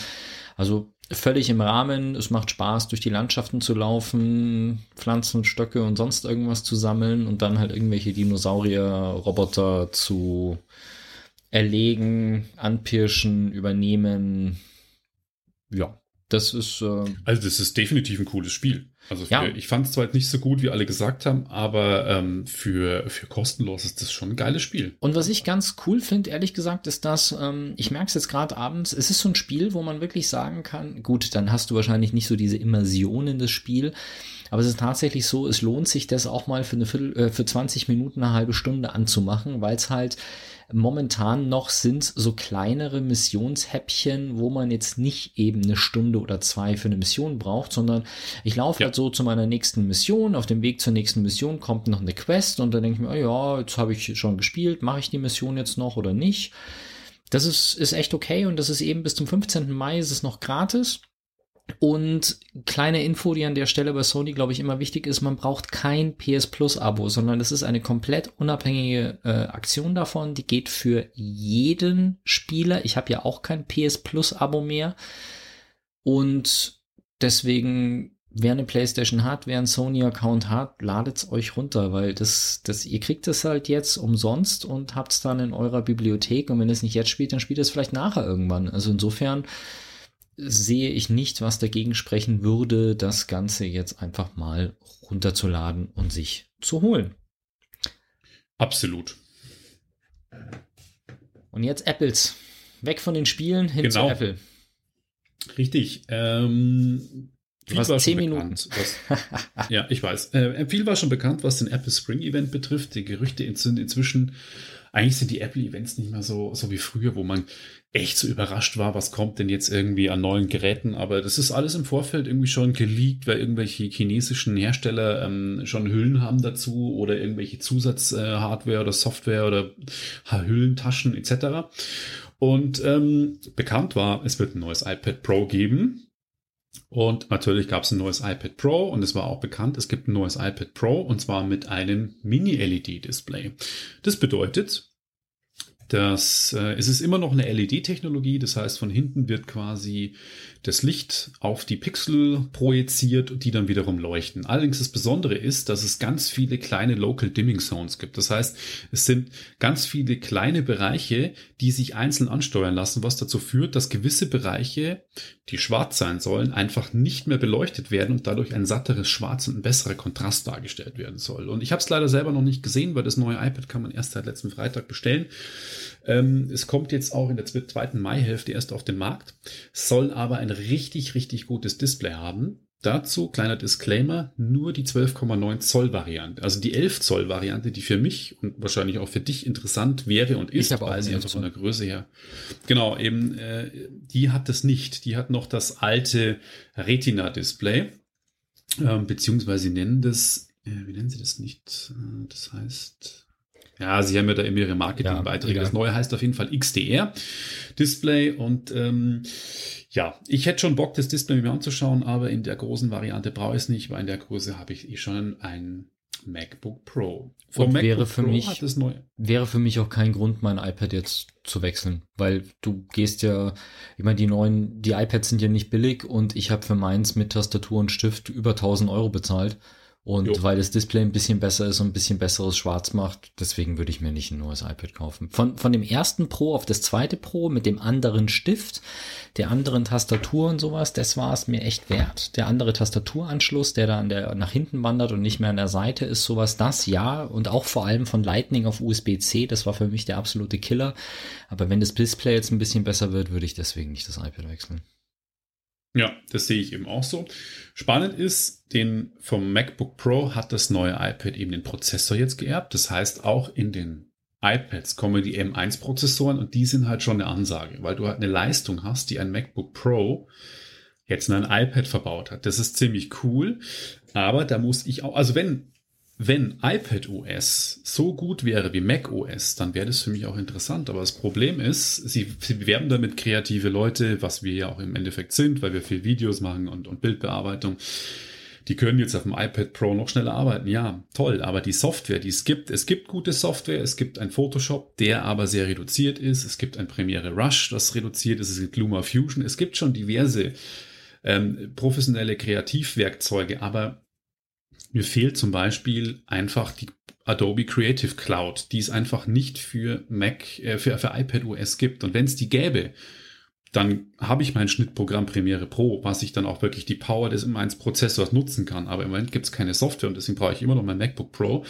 Also völlig im Rahmen. Es macht Spaß, durch die Landschaften zu laufen, Pflanzen, Stöcke und sonst irgendwas zu sammeln und dann halt irgendwelche Dinosaurier-Roboter zu erlegen, anpirschen, übernehmen, ja, das ist. Äh, also, das ist definitiv ein cooles Spiel. Also, für, ja. ich fand es zwar jetzt nicht so gut, wie alle gesagt haben, aber ähm, für, für kostenlos ist das schon ein geiles Spiel. Und was ich ganz cool finde, ehrlich gesagt, ist, dass ähm, ich merke es jetzt gerade abends, es ist so ein Spiel, wo man wirklich sagen kann, gut, dann hast du wahrscheinlich nicht so diese Immersion in das Spiel. Aber es ist tatsächlich so, es lohnt sich, das auch mal für eine Viertel, äh, für 20 Minuten, eine halbe Stunde anzumachen, weil es halt Momentan noch sind so kleinere Missionshäppchen, wo man jetzt nicht eben eine Stunde oder zwei für eine Mission braucht, sondern ich laufe ja. halt so zu meiner nächsten Mission. Auf dem Weg zur nächsten Mission kommt noch eine Quest und dann denke ich mir, oh ja, jetzt habe ich schon gespielt, mache ich die Mission jetzt noch oder nicht? Das ist, ist echt okay und das ist eben bis zum 15. Mai ist es noch gratis. Und kleine Info, die an der Stelle bei Sony, glaube ich, immer wichtig ist, man braucht kein PS Plus Abo, sondern es ist eine komplett unabhängige äh, Aktion davon, die geht für jeden Spieler. Ich habe ja auch kein PS Plus Abo mehr. Und deswegen, wer eine PlayStation hat, wer einen Sony-Account hat, ladet's euch runter, weil das, das, ihr kriegt es halt jetzt umsonst und habt es dann in eurer Bibliothek. Und wenn es nicht jetzt spielt, dann spielt es vielleicht nachher irgendwann. Also insofern, sehe ich nicht, was dagegen sprechen würde, das Ganze jetzt einfach mal runterzuladen und sich zu holen. Absolut. Und jetzt Apples. Weg von den Spielen hin genau. zu Apple. Richtig. Ähm, du hast zehn Minuten. Was, ja, ich weiß. Äh, viel war schon bekannt, was den Apple Spring Event betrifft. Die Gerüchte sind inzwischen eigentlich sind die Apple-Events nicht mehr so, so wie früher, wo man echt so überrascht war, was kommt denn jetzt irgendwie an neuen Geräten. Aber das ist alles im Vorfeld irgendwie schon geleakt, weil irgendwelche chinesischen Hersteller ähm, schon Hüllen haben dazu oder irgendwelche Zusatzhardware äh, oder Software oder Hüllentaschen etc. Und ähm, bekannt war, es wird ein neues iPad Pro geben. Und natürlich gab es ein neues iPad Pro und es war auch bekannt, es gibt ein neues iPad Pro und zwar mit einem Mini-LED-Display. Das bedeutet, dass äh, es ist immer noch eine LED-Technologie, das heißt, von hinten wird quasi das Licht auf die Pixel projiziert die dann wiederum leuchten. Allerdings das Besondere ist, dass es ganz viele kleine Local Dimming Zones gibt. Das heißt, es sind ganz viele kleine Bereiche, die sich einzeln ansteuern lassen, was dazu führt, dass gewisse Bereiche, die schwarz sein sollen, einfach nicht mehr beleuchtet werden und dadurch ein satteres Schwarz und ein besserer Kontrast dargestellt werden soll. Und ich habe es leider selber noch nicht gesehen, weil das neue iPad kann man erst seit letzten Freitag bestellen. Ähm, es kommt jetzt auch in der zweiten Maihälfte erst auf den Markt, soll aber ein richtig, richtig gutes Display haben. Dazu, kleiner Disclaimer, nur die 12,9 Zoll Variante. Also die 11 Zoll Variante, die für mich und wahrscheinlich auch für dich interessant wäre und ist, weil sie einfach von der Größe her. Genau, eben, äh, die hat das nicht. Die hat noch das alte Retina Display. Ähm, beziehungsweise sie nennen das, äh, wie nennen sie das nicht? Äh, das heißt, ja, sie haben ja da immer ihre Marketingbeiträge. Ja, das neue heißt auf jeden Fall XDR Display und ähm, ja, ich hätte schon Bock, das Display mir anzuschauen, aber in der großen Variante brauche ich es nicht, weil in der Größe habe ich eh schon ein MacBook Pro. Vom und MacBook wäre für Pro mich wäre für mich auch kein Grund, mein iPad jetzt zu wechseln, weil du gehst ja, ich meine, die neuen, die iPads sind ja nicht billig und ich habe für meins mit Tastatur und Stift über 1000 Euro bezahlt. Und jo. weil das Display ein bisschen besser ist und ein bisschen besseres Schwarz macht, deswegen würde ich mir nicht ein neues iPad kaufen. Von, von dem ersten Pro auf das zweite Pro mit dem anderen Stift, der anderen Tastatur und sowas, das war es mir echt wert. Der andere Tastaturanschluss, der da an der, nach hinten wandert und nicht mehr an der Seite ist, sowas, das ja. Und auch vor allem von Lightning auf USB-C, das war für mich der absolute Killer. Aber wenn das Display jetzt ein bisschen besser wird, würde ich deswegen nicht das iPad wechseln. Ja, das sehe ich eben auch so. Spannend ist, den vom MacBook Pro hat das neue iPad eben den Prozessor jetzt geerbt. Das heißt, auch in den iPads kommen die M1-Prozessoren und die sind halt schon eine Ansage, weil du halt eine Leistung hast, die ein MacBook Pro jetzt ein iPad verbaut hat. Das ist ziemlich cool, aber da muss ich auch, also wenn wenn iPad OS so gut wäre wie Mac OS, dann wäre das für mich auch interessant. Aber das Problem ist, sie, sie bewerben damit kreative Leute, was wir ja auch im Endeffekt sind, weil wir viel Videos machen und, und Bildbearbeitung. Die können jetzt auf dem iPad Pro noch schneller arbeiten. Ja, toll. Aber die Software, die es gibt, es gibt gute Software. Es gibt ein Photoshop, der aber sehr reduziert ist. Es gibt ein Premiere Rush, das reduziert ist. Es gibt Luma Fusion. Es gibt schon diverse ähm, professionelle Kreativwerkzeuge. Aber mir fehlt zum Beispiel einfach die Adobe Creative Cloud, die es einfach nicht für Mac, äh, für, für iPad OS gibt. Und wenn es die gäbe, dann habe ich mein Schnittprogramm Premiere Pro, was ich dann auch wirklich die Power des M1-Prozessors nutzen kann. Aber im Moment gibt es keine Software und deswegen brauche ich immer noch mein MacBook Pro.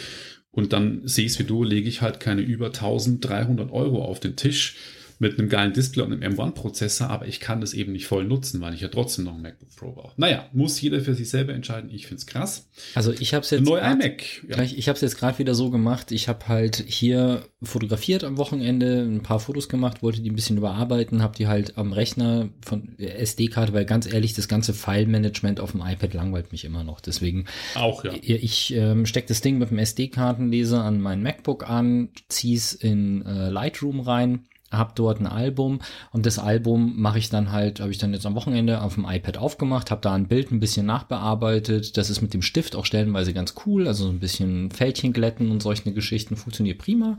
Und dann sehe ich es wie du, lege ich halt keine über 1300 Euro auf den Tisch mit einem geilen Display und einem M1-Prozessor, aber ich kann das eben nicht voll nutzen, weil ich ja trotzdem noch ein MacBook Pro brauche. Naja, muss jeder für sich selber entscheiden. Ich finde es krass. Also ich habe es jetzt neu iMac. Ja. Ich habe es jetzt gerade wieder so gemacht. Ich habe halt hier fotografiert am Wochenende, ein paar Fotos gemacht, wollte die ein bisschen überarbeiten, habe die halt am Rechner von SD-Karte, weil ganz ehrlich, das ganze File-Management auf dem iPad langweilt mich immer noch. Deswegen auch ja. Ich ähm, stecke das Ding mit dem SD-Kartenleser an mein MacBook an, ziehe es in äh, Lightroom rein habe dort ein Album und das Album mache ich dann halt, habe ich dann jetzt am Wochenende auf dem iPad aufgemacht, habe da ein Bild ein bisschen nachbearbeitet. Das ist mit dem Stift auch stellenweise ganz cool, also so ein bisschen Fältchen glätten und solche Geschichten funktioniert prima.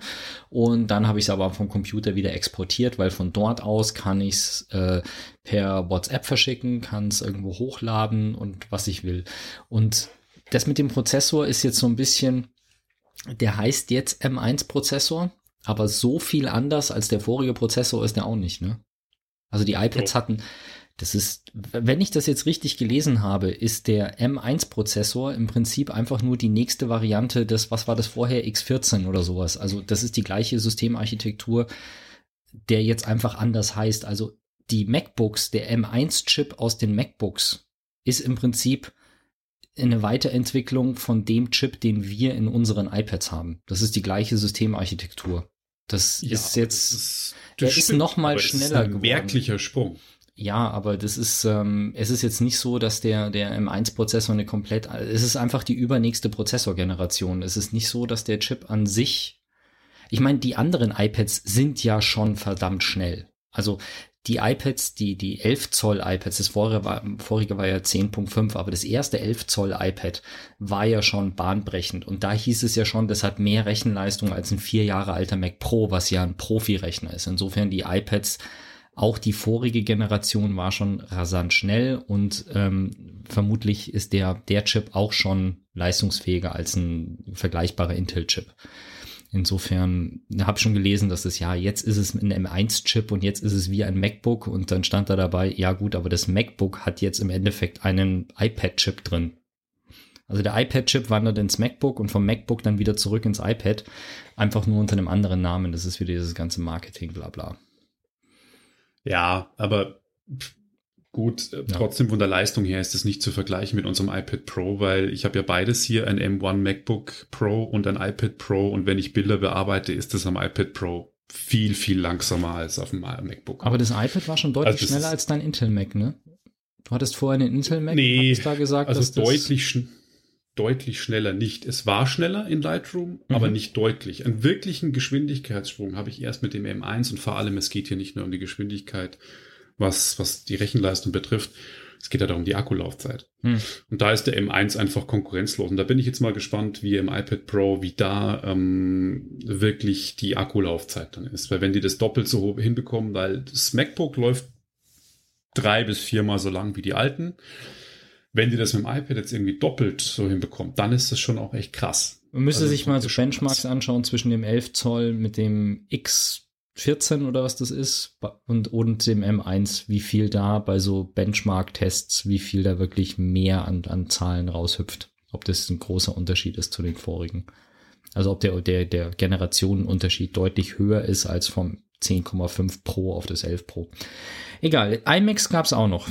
Und dann habe ich es aber vom Computer wieder exportiert, weil von dort aus kann ich es äh, per WhatsApp verschicken, kann es irgendwo hochladen und was ich will. Und das mit dem Prozessor ist jetzt so ein bisschen, der heißt jetzt M1-Prozessor aber so viel anders als der vorige Prozessor ist der auch nicht, ne? Also die iPads hatten, das ist, wenn ich das jetzt richtig gelesen habe, ist der M1-Prozessor im Prinzip einfach nur die nächste Variante des, was war das vorher, X14 oder sowas. Also das ist die gleiche Systemarchitektur, der jetzt einfach anders heißt. Also die MacBooks, der M1-Chip aus den MacBooks ist im Prinzip eine Weiterentwicklung von dem Chip, den wir in unseren iPads haben. Das ist die gleiche Systemarchitektur. Das ja, ist jetzt, das ist, das er ist noch mal schneller ist ein geworden. Merklicher Sprung. Ja, aber das ist, ähm, es ist jetzt nicht so, dass der, der M1-Prozessor eine komplett, es ist einfach die übernächste Prozessorgeneration. Es ist nicht so, dass der Chip an sich, ich meine, die anderen iPads sind ja schon verdammt schnell. Also die iPads, die, die 11 Zoll iPads, das vorige war, vorige war ja 10.5, aber das erste 11 Zoll iPad war ja schon bahnbrechend. Und da hieß es ja schon, das hat mehr Rechenleistung als ein vier Jahre alter Mac Pro, was ja ein Profi-Rechner ist. Insofern die iPads, auch die vorige Generation war schon rasant schnell und ähm, vermutlich ist der, der Chip auch schon leistungsfähiger als ein vergleichbarer Intel-Chip. Insofern habe ich schon gelesen, dass das ja, jetzt ist es ein M1-Chip und jetzt ist es wie ein MacBook und dann stand da dabei, ja gut, aber das MacBook hat jetzt im Endeffekt einen iPad-Chip drin. Also der iPad-Chip wandert ins MacBook und vom MacBook dann wieder zurück ins iPad, einfach nur unter einem anderen Namen. Das ist wieder dieses ganze Marketing, bla bla. Ja, aber Gut, äh, ja. trotzdem von der Leistung her ist es nicht zu vergleichen mit unserem iPad Pro, weil ich habe ja beides hier, ein M1 MacBook Pro und ein iPad Pro und wenn ich Bilder bearbeite, ist das am iPad Pro viel, viel langsamer als auf dem MacBook. Aber das iPad war schon deutlich also schneller als dein Intel Mac, ne? Du hattest vorher einen Intel Mac, nee, da gesagt, also dass deutlich, sch deutlich schneller nicht. Es war schneller in Lightroom, mhm. aber nicht deutlich. Einen wirklichen Geschwindigkeitssprung habe ich erst mit dem M1 und vor allem, es geht hier nicht nur um die Geschwindigkeit, was, was die Rechenleistung betrifft. Es geht ja darum die Akkulaufzeit. Hm. Und da ist der M1 einfach konkurrenzlos. Und da bin ich jetzt mal gespannt, wie im iPad Pro, wie da ähm, wirklich die Akkulaufzeit dann ist. Weil wenn die das doppelt so hinbekommen, weil das MacBook läuft drei bis viermal so lang wie die alten. Wenn die das mit dem iPad jetzt irgendwie doppelt so hinbekommt, dann ist das schon auch echt krass. Man müsste also, sich mal so Benchmarks anschauen zwischen dem 11 Zoll mit dem X 14 oder was das ist und, und dem M1, wie viel da bei so Benchmark-Tests, wie viel da wirklich mehr an, an Zahlen raushüpft. Ob das ein großer Unterschied ist zu den vorigen. Also ob der, der, der Generationenunterschied deutlich höher ist als vom 10,5 Pro auf das 11 Pro. Egal, iMacs gab es auch noch.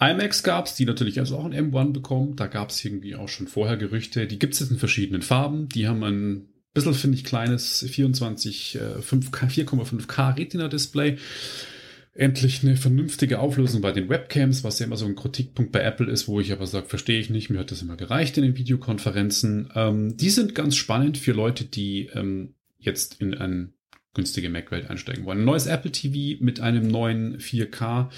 iMacs gab es, die natürlich also auch ein M1 bekommen. Da gab es irgendwie auch schon vorher Gerüchte. Die gibt es jetzt in verschiedenen Farben. Die haben ein bisschen, finde ich, kleines 24, 4,5K Retina-Display. endlich eine vernünftige Auflösung bei den Webcams, was ja immer so ein Kritikpunkt bei Apple ist, wo ich aber sage, verstehe ich nicht, mir hat das immer gereicht in den Videokonferenzen. Ähm, die sind ganz spannend für Leute, die ähm, jetzt in eine günstige Mac-Welt einsteigen wollen. Ein neues Apple TV mit einem neuen 4K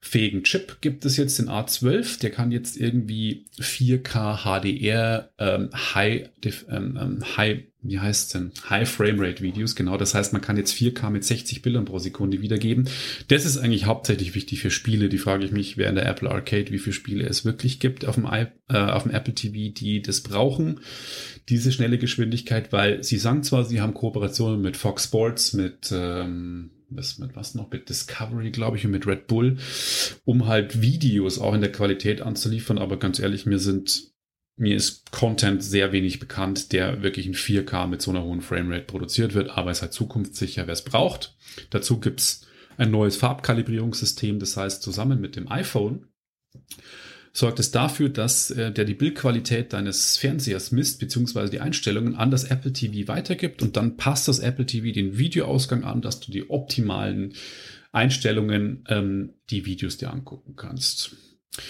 fähigen Chip gibt es jetzt den A12. Der kann jetzt irgendwie 4K HDR ähm, High, ähm, ähm, High, wie heißt denn? High Framerate Videos. Genau, das heißt, man kann jetzt 4K mit 60 Bildern pro Sekunde wiedergeben. Das ist eigentlich hauptsächlich wichtig für Spiele. Die frage ich mich, wer in der Apple Arcade, wie viele Spiele es wirklich gibt auf dem, I, äh, auf dem Apple TV, die das brauchen, diese schnelle Geschwindigkeit, weil sie sagen zwar, sie haben Kooperationen mit Fox Sports, mit ähm, was, mit was noch, mit Discovery, glaube ich, und mit Red Bull, um halt Videos auch in der Qualität anzuliefern. Aber ganz ehrlich, mir sind, mir ist Content sehr wenig bekannt, der wirklich in 4K mit so einer hohen Framerate produziert wird, aber es ist halt zukunftssicher, wer es braucht. Dazu gibt's ein neues Farbkalibrierungssystem, das heißt, zusammen mit dem iPhone sorgt es dafür, dass äh, der die Bildqualität deines Fernsehers misst, beziehungsweise die Einstellungen an das Apple TV weitergibt und dann passt das Apple TV den Videoausgang an, dass du die optimalen Einstellungen ähm, die Videos dir angucken kannst.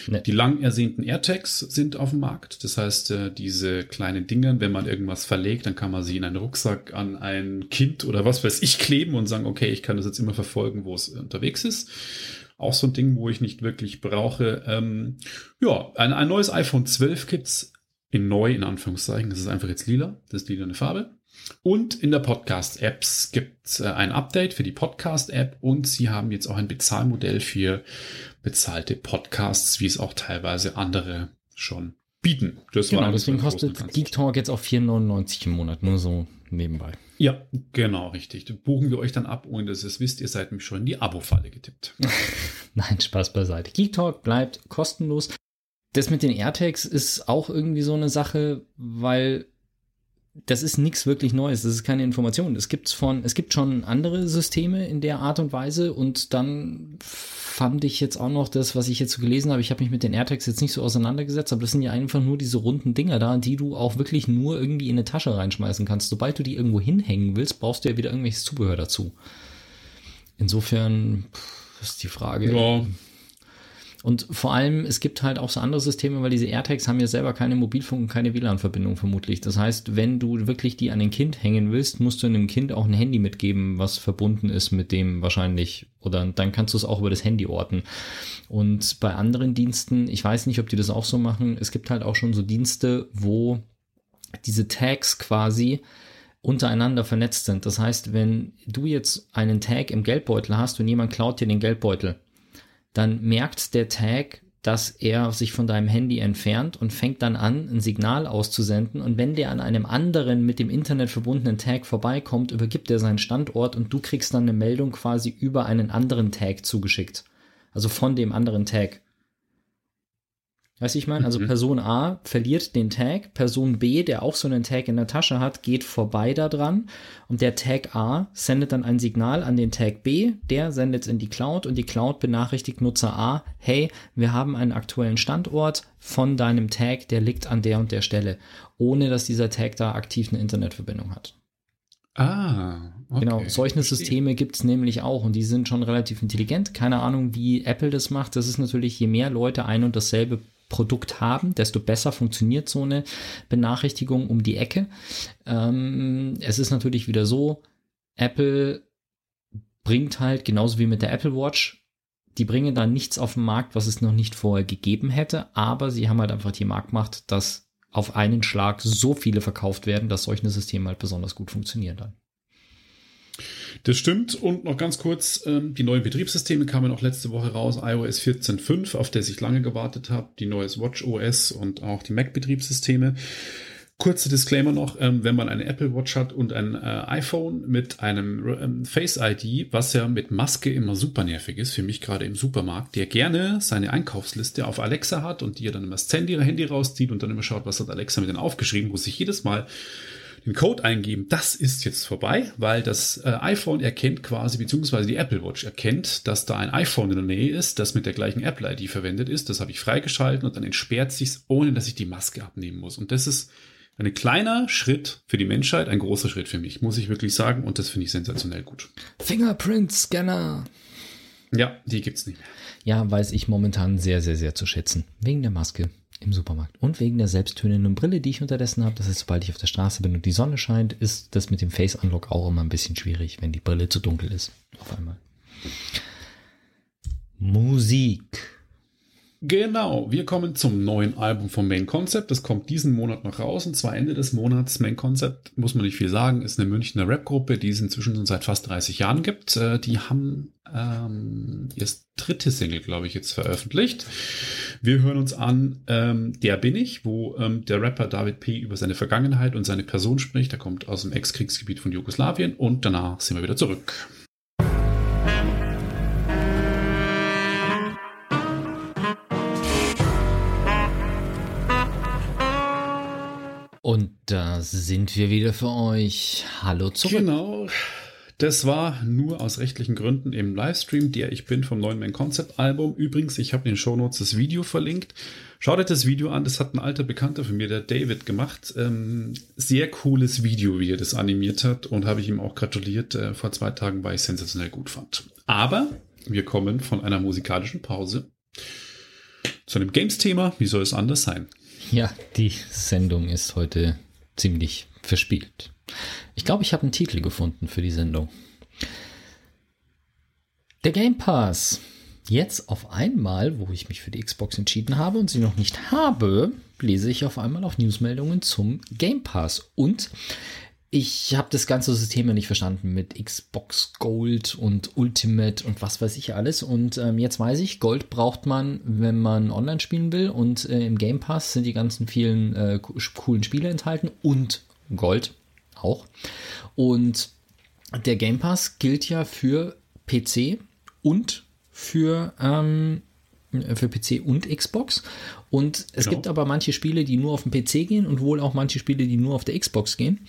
Nee. Die lang ersehnten AirTags sind auf dem Markt. Das heißt, äh, diese kleinen Dinger, wenn man irgendwas verlegt, dann kann man sie in einen Rucksack an ein Kind oder was weiß ich kleben und sagen, okay, ich kann das jetzt immer verfolgen, wo es unterwegs ist. Auch so ein Ding, wo ich nicht wirklich brauche. Ähm, ja, ein, ein neues iPhone 12 gibt's in neu, in Anführungszeichen. Das ist einfach jetzt lila. Das ist lila eine Farbe. Und in der Podcast-Apps gibt äh, ein Update für die Podcast-App und sie haben jetzt auch ein Bezahlmodell für bezahlte Podcasts, wie es auch teilweise andere schon bieten. Das genau, deswegen kostet Geek Talk jetzt auch 4,99 im Monat, nur so nebenbei. Ja, genau, richtig. Das buchen wir euch dann ab, ohne dass ihr es wisst, ihr seid mich schon in die Abo-Falle getippt. Nein, Spaß beiseite. Geek Talk bleibt kostenlos. Das mit den AirTags ist auch irgendwie so eine Sache, weil das ist nichts wirklich Neues, das ist keine Information. Es gibt von, es gibt schon andere Systeme in der Art und Weise und dann fand ich jetzt auch noch das, was ich jetzt so gelesen habe. Ich habe mich mit den AirTags jetzt nicht so auseinandergesetzt, aber das sind ja einfach nur diese runden Dinger da, die du auch wirklich nur irgendwie in eine Tasche reinschmeißen kannst. Sobald du die irgendwo hinhängen willst, brauchst du ja wieder irgendwelches Zubehör dazu. Insofern ist die Frage. Ja und vor allem, es gibt halt auch so andere Systeme, weil diese AirTags haben ja selber keine Mobilfunk und keine WLAN-Verbindung vermutlich. Das heißt, wenn du wirklich die an den Kind hängen willst, musst du einem Kind auch ein Handy mitgeben, was verbunden ist mit dem wahrscheinlich. Oder dann kannst du es auch über das Handy orten. Und bei anderen Diensten, ich weiß nicht, ob die das auch so machen, es gibt halt auch schon so Dienste, wo diese Tags quasi untereinander vernetzt sind. Das heißt, wenn du jetzt einen Tag im Geldbeutel hast und jemand klaut dir den Geldbeutel, dann merkt der Tag, dass er sich von deinem Handy entfernt und fängt dann an, ein Signal auszusenden. Und wenn der an einem anderen mit dem Internet verbundenen Tag vorbeikommt, übergibt er seinen Standort und du kriegst dann eine Meldung quasi über einen anderen Tag zugeschickt. Also von dem anderen Tag. Weißt du, ich meine? Also mhm. Person A verliert den Tag, Person B, der auch so einen Tag in der Tasche hat, geht vorbei da dran und der Tag A sendet dann ein Signal an den Tag B, der sendet es in die Cloud und die Cloud benachrichtigt Nutzer A, hey, wir haben einen aktuellen Standort von deinem Tag, der liegt an der und der Stelle, ohne dass dieser Tag da aktiv eine Internetverbindung hat. Ah, okay. Genau, solche Systeme gibt es nämlich auch und die sind schon relativ intelligent. Keine Ahnung, wie Apple das macht. Das ist natürlich, je mehr Leute ein und dasselbe Produkt haben, desto besser funktioniert so eine Benachrichtigung um die Ecke. Ähm, es ist natürlich wieder so, Apple bringt halt genauso wie mit der Apple Watch, die bringen da nichts auf den Markt, was es noch nicht vorher gegeben hätte, aber sie haben halt einfach die Marktmacht, dass auf einen Schlag so viele verkauft werden, dass solche Systeme halt besonders gut funktionieren dann. Das stimmt. Und noch ganz kurz, ähm, die neuen Betriebssysteme kamen auch letzte Woche raus. iOS 14.5, auf der ich lange gewartet habe, die neues Watch OS und auch die Mac-Betriebssysteme. Kurzer Disclaimer noch, ähm, wenn man eine Apple Watch hat und ein äh, iPhone mit einem ähm, Face ID, was ja mit Maske immer super nervig ist, für mich gerade im Supermarkt, der gerne seine Einkaufsliste auf Alexa hat und die er dann immer das Handy, Handy rauszieht und dann immer schaut, was hat Alexa mit denn aufgeschrieben, muss ich jedes Mal den Code eingeben, das ist jetzt vorbei, weil das äh, iPhone erkennt quasi, beziehungsweise die Apple Watch erkennt, dass da ein iPhone in der Nähe ist, das mit der gleichen Apple-ID verwendet ist. Das habe ich freigeschalten und dann entsperrt sich's, ohne dass ich die Maske abnehmen muss. Und das ist ein kleiner Schritt für die Menschheit, ein großer Schritt für mich, muss ich wirklich sagen. Und das finde ich sensationell gut. Fingerprint-Scanner. Ja, die gibt's nicht mehr. Ja, weiß ich momentan sehr, sehr, sehr zu schätzen. Wegen der Maske im Supermarkt und wegen der selbsttönenden Brille, die ich unterdessen habe. Das heißt, sobald ich auf der Straße bin und die Sonne scheint, ist das mit dem Face Unlock auch immer ein bisschen schwierig, wenn die Brille zu dunkel ist. Auf einmal. Musik. Genau, wir kommen zum neuen Album vom Main Concept. Das kommt diesen Monat noch raus und zwar Ende des Monats. Main Concept, muss man nicht viel sagen, ist eine Münchner Rap-Gruppe, die es inzwischen schon seit fast 30 Jahren gibt. Äh, die haben ähm, ihr dritte Single, glaube ich, jetzt veröffentlicht. Wir hören uns an ähm, Der bin ich, wo ähm, der Rapper David P. über seine Vergangenheit und seine Person spricht. Er kommt aus dem Ex-Kriegsgebiet von Jugoslawien und danach sind wir wieder zurück. Und da sind wir wieder für euch. Hallo zurück. Genau. Das war nur aus rechtlichen Gründen im Livestream, der ich bin vom neuen Man Concept Album. Übrigens, ich habe in den Shownotes das Video verlinkt. Schaut euch das Video an, das hat ein alter Bekannter von mir, der David, gemacht. Ähm, sehr cooles Video, wie er das animiert hat und habe ich ihm auch gratuliert äh, vor zwei Tagen, weil ich sensationell gut fand. Aber wir kommen von einer musikalischen Pause zu einem Games-Thema. Wie soll es anders sein? Ja, die Sendung ist heute ziemlich verspielt. Ich glaube, ich habe einen Titel gefunden für die Sendung. Der Game Pass. Jetzt auf einmal, wo ich mich für die Xbox entschieden habe und sie noch nicht habe, lese ich auf einmal auch Newsmeldungen zum Game Pass. Und ich habe das ganze System ja nicht verstanden mit Xbox Gold und Ultimate und was weiß ich alles. Und ähm, jetzt weiß ich, Gold braucht man, wenn man online spielen will. Und äh, im Game Pass sind die ganzen vielen äh, coolen Spiele enthalten und Gold auch. Und der Game Pass gilt ja für PC und für, ähm, für PC und Xbox. Und es genau. gibt aber manche Spiele, die nur auf dem PC gehen und wohl auch manche Spiele, die nur auf der Xbox gehen.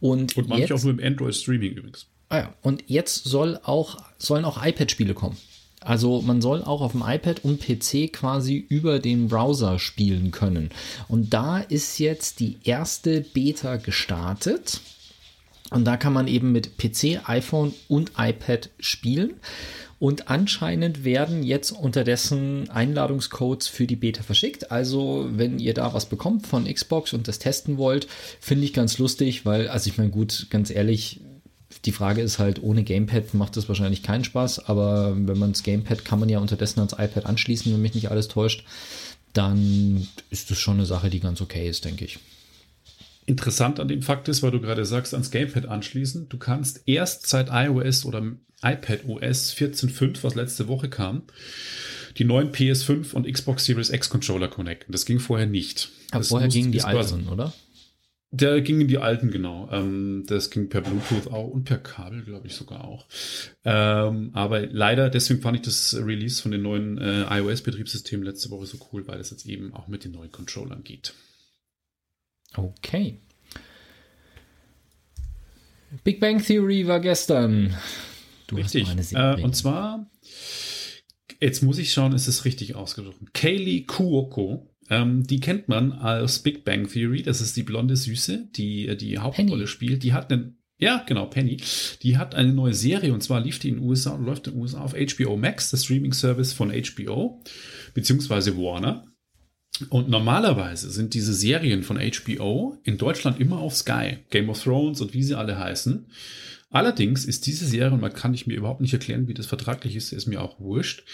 Und, und manche jetzt, auch nur im Android Streaming übrigens. Ah ja, und jetzt soll auch, sollen auch iPad-Spiele kommen. Also man soll auch auf dem iPad und PC quasi über den Browser spielen können. Und da ist jetzt die erste Beta gestartet. Und da kann man eben mit PC, iPhone und iPad spielen. Und anscheinend werden jetzt unterdessen Einladungscodes für die Beta verschickt. Also, wenn ihr da was bekommt von Xbox und das testen wollt, finde ich ganz lustig, weil, also ich meine, gut, ganz ehrlich, die Frage ist halt, ohne Gamepad macht das wahrscheinlich keinen Spaß, aber wenn man das Gamepad kann man ja unterdessen ans iPad anschließen, wenn mich nicht alles täuscht, dann ist das schon eine Sache, die ganz okay ist, denke ich. Interessant an dem Fakt ist, weil du gerade sagst, ans Gamepad anschließen, du kannst erst seit iOS oder iPad OS 14.5, was letzte Woche kam, die neuen PS5 und Xbox Series X Controller connecten. Das ging vorher nicht. Aber das vorher gingen die alten, oder? Der ging in die alten, genau. Ähm, das ging per Bluetooth auch und per Kabel, glaube ich, sogar auch. Ähm, aber leider, deswegen fand ich das Release von den neuen äh, iOS-Betriebssystemen letzte Woche so cool, weil es jetzt eben auch mit den neuen Controllern geht. Okay. Big Bang Theory war gestern. Du richtig. Äh, und zwar, jetzt muss ich schauen, ist es richtig ausgedrückt. Kaylee Kuoko. Ähm, die kennt man als Big Bang Theory. Das ist die blonde Süße, die äh, die Hauptrolle Penny. spielt. Die hat einen ja, genau, Penny. Die hat eine neue Serie und zwar lief die in den USA und läuft in den USA auf HBO Max, das Streaming-Service von HBO, beziehungsweise Warner. Und normalerweise sind diese Serien von HBO in Deutschland immer auf Sky, Game of Thrones und wie sie alle heißen. Allerdings ist diese Serie, und man kann ich mir überhaupt nicht erklären, wie das vertraglich ist, ist mir auch wurscht,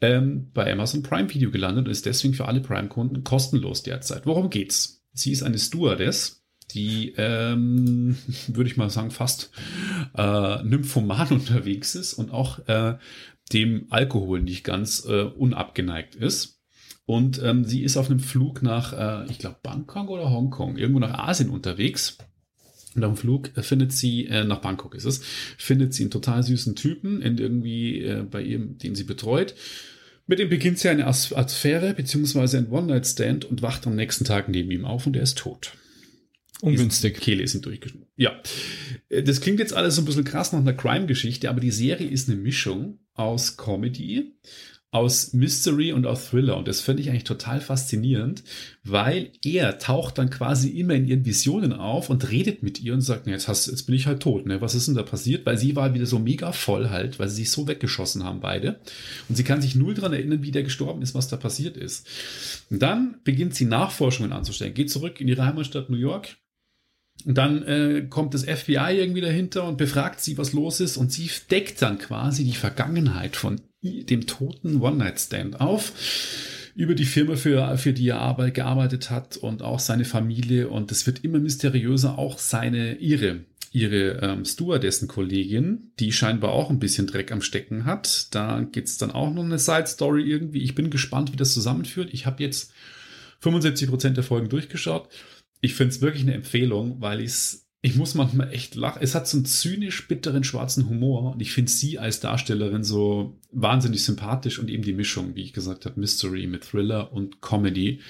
ähm, bei Amazon Prime Video gelandet und ist deswegen für alle Prime-Kunden kostenlos derzeit. Worum geht's? Sie ist eine Stewardess, die, ähm, würde ich mal sagen, fast äh, nymphoman unterwegs ist und auch äh, dem Alkohol nicht ganz äh, unabgeneigt ist. Und ähm, sie ist auf einem Flug nach, äh, ich glaube, Bangkok oder Hongkong, irgendwo nach Asien unterwegs und am Flug findet sie, äh, nach Bangkok ist es, findet sie einen total süßen Typen in irgendwie äh, bei ihm, den sie betreut. Mit dem beginnt sie eine Affäre beziehungsweise ein One-Night-Stand und wacht am nächsten Tag neben ihm auf und er ist tot. Ungünstig. Die Kehle ist ihm durchgeschnitten. Ja. Äh, das klingt jetzt alles so ein bisschen krass nach einer Crime-Geschichte, aber die Serie ist eine Mischung aus Comedy, aus Mystery und aus Thriller. Und das finde ich eigentlich total faszinierend, weil er taucht dann quasi immer in ihren Visionen auf und redet mit ihr und sagt, jetzt, hast, jetzt bin ich halt tot, ne? Was ist denn da passiert? Weil sie war wieder so mega voll halt, weil sie sich so weggeschossen haben beide. Und sie kann sich null dran erinnern, wie der gestorben ist, was da passiert ist. Und dann beginnt sie Nachforschungen anzustellen, geht zurück in ihre Heimatstadt New York, und dann äh, kommt das FBI irgendwie dahinter und befragt sie, was los ist. Und sie deckt dann quasi die Vergangenheit von dem toten One-Night-Stand auf über die Firma, für, für die er Arbeit, gearbeitet hat und auch seine Familie. Und es wird immer mysteriöser, auch seine, ihre, ihre ähm, Stewardessen-Kollegin, die scheinbar auch ein bisschen Dreck am Stecken hat. Da gibt's dann auch noch eine Side-Story irgendwie. Ich bin gespannt, wie das zusammenführt. Ich habe jetzt 75 Prozent der Folgen durchgeschaut ich finde es wirklich eine Empfehlung, weil ich's, ich muss manchmal echt lachen. Es hat so einen zynisch bitteren schwarzen Humor und ich finde sie als Darstellerin so wahnsinnig sympathisch und eben die Mischung, wie ich gesagt habe, Mystery mit Thriller und Comedy.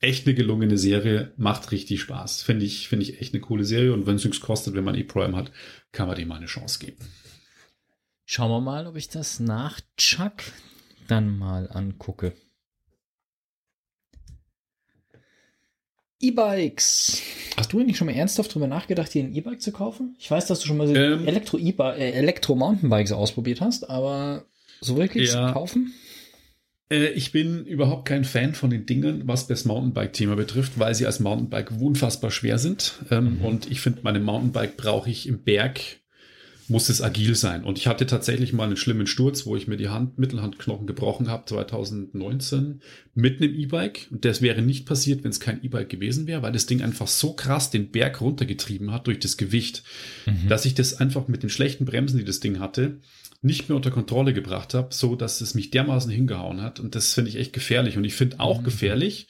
Echt eine gelungene Serie, macht richtig Spaß. Finde ich, finde ich echt eine coole Serie und wenn es nichts kostet, wenn man eh Prime hat, kann man dem mal eine Chance geben. Schauen wir mal, ob ich das nach Chuck dann mal angucke. E-Bikes. Hast du eigentlich schon mal ernsthaft drüber nachgedacht, dir ein E-Bike zu kaufen? Ich weiß, dass du schon mal so ähm, äh, Elektro-Mountainbikes ausprobiert hast, aber so wirklich ja. kaufen? Äh, ich bin überhaupt kein Fan von den Dingen, was das Mountainbike-Thema betrifft, weil sie als Mountainbike unfassbar schwer sind. Ähm, mhm. Und ich finde, meine Mountainbike brauche ich im Berg muss es agil sein. Und ich hatte tatsächlich mal einen schlimmen Sturz, wo ich mir die Hand, Mittelhandknochen gebrochen habe, 2019, mit einem E-Bike. Und das wäre nicht passiert, wenn es kein E-Bike gewesen wäre, weil das Ding einfach so krass den Berg runtergetrieben hat durch das Gewicht, mhm. dass ich das einfach mit den schlechten Bremsen, die das Ding hatte, nicht mehr unter Kontrolle gebracht habe, so dass es mich dermaßen hingehauen hat. Und das finde ich echt gefährlich. Und ich finde auch mhm. gefährlich,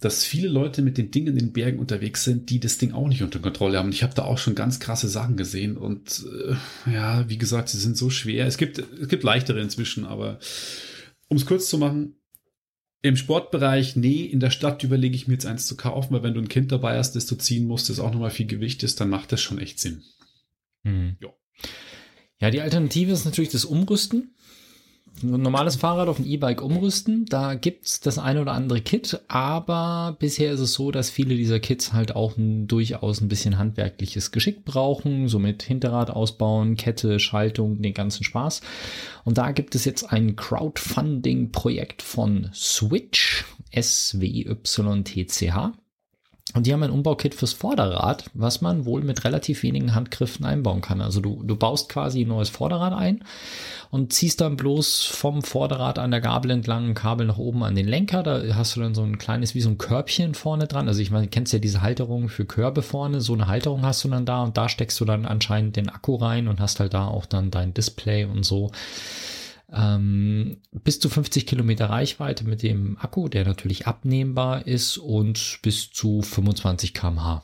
dass viele Leute mit den Dingen in den Bergen unterwegs sind, die das Ding auch nicht unter Kontrolle haben. Und ich habe da auch schon ganz krasse Sachen gesehen. Und äh, ja, wie gesagt, sie sind so schwer. Es gibt, es gibt leichtere inzwischen, aber um es kurz zu machen, im Sportbereich, nee, in der Stadt überlege ich mir jetzt eins zu kaufen, weil wenn du ein Kind dabei hast, das du ziehen musst, das auch nochmal viel Gewicht ist, dann macht das schon echt Sinn. Mhm. Ja. Ja, die Alternative ist natürlich das Umrüsten ein normales Fahrrad auf ein E-Bike umrüsten. Da gibt's das eine oder andere Kit, aber bisher ist es so, dass viele dieser Kits halt auch ein, durchaus ein bisschen handwerkliches Geschick brauchen, somit Hinterrad ausbauen, Kette, Schaltung, den ganzen Spaß. Und da gibt es jetzt ein Crowdfunding-Projekt von Switch, S-W-Y-T-C-H. Und die haben ein Umbaukit fürs Vorderrad, was man wohl mit relativ wenigen Handgriffen einbauen kann. Also du, du baust quasi ein neues Vorderrad ein und ziehst dann bloß vom Vorderrad an der Gabel entlang ein Kabel nach oben an den Lenker. Da hast du dann so ein kleines, wie so ein Körbchen vorne dran. Also ich meine, du kennst ja diese Halterung für Körbe vorne. So eine Halterung hast du dann da und da steckst du dann anscheinend den Akku rein und hast halt da auch dann dein Display und so ähm, bis zu 50 Kilometer Reichweite mit dem Akku, der natürlich abnehmbar ist und bis zu 25 kmh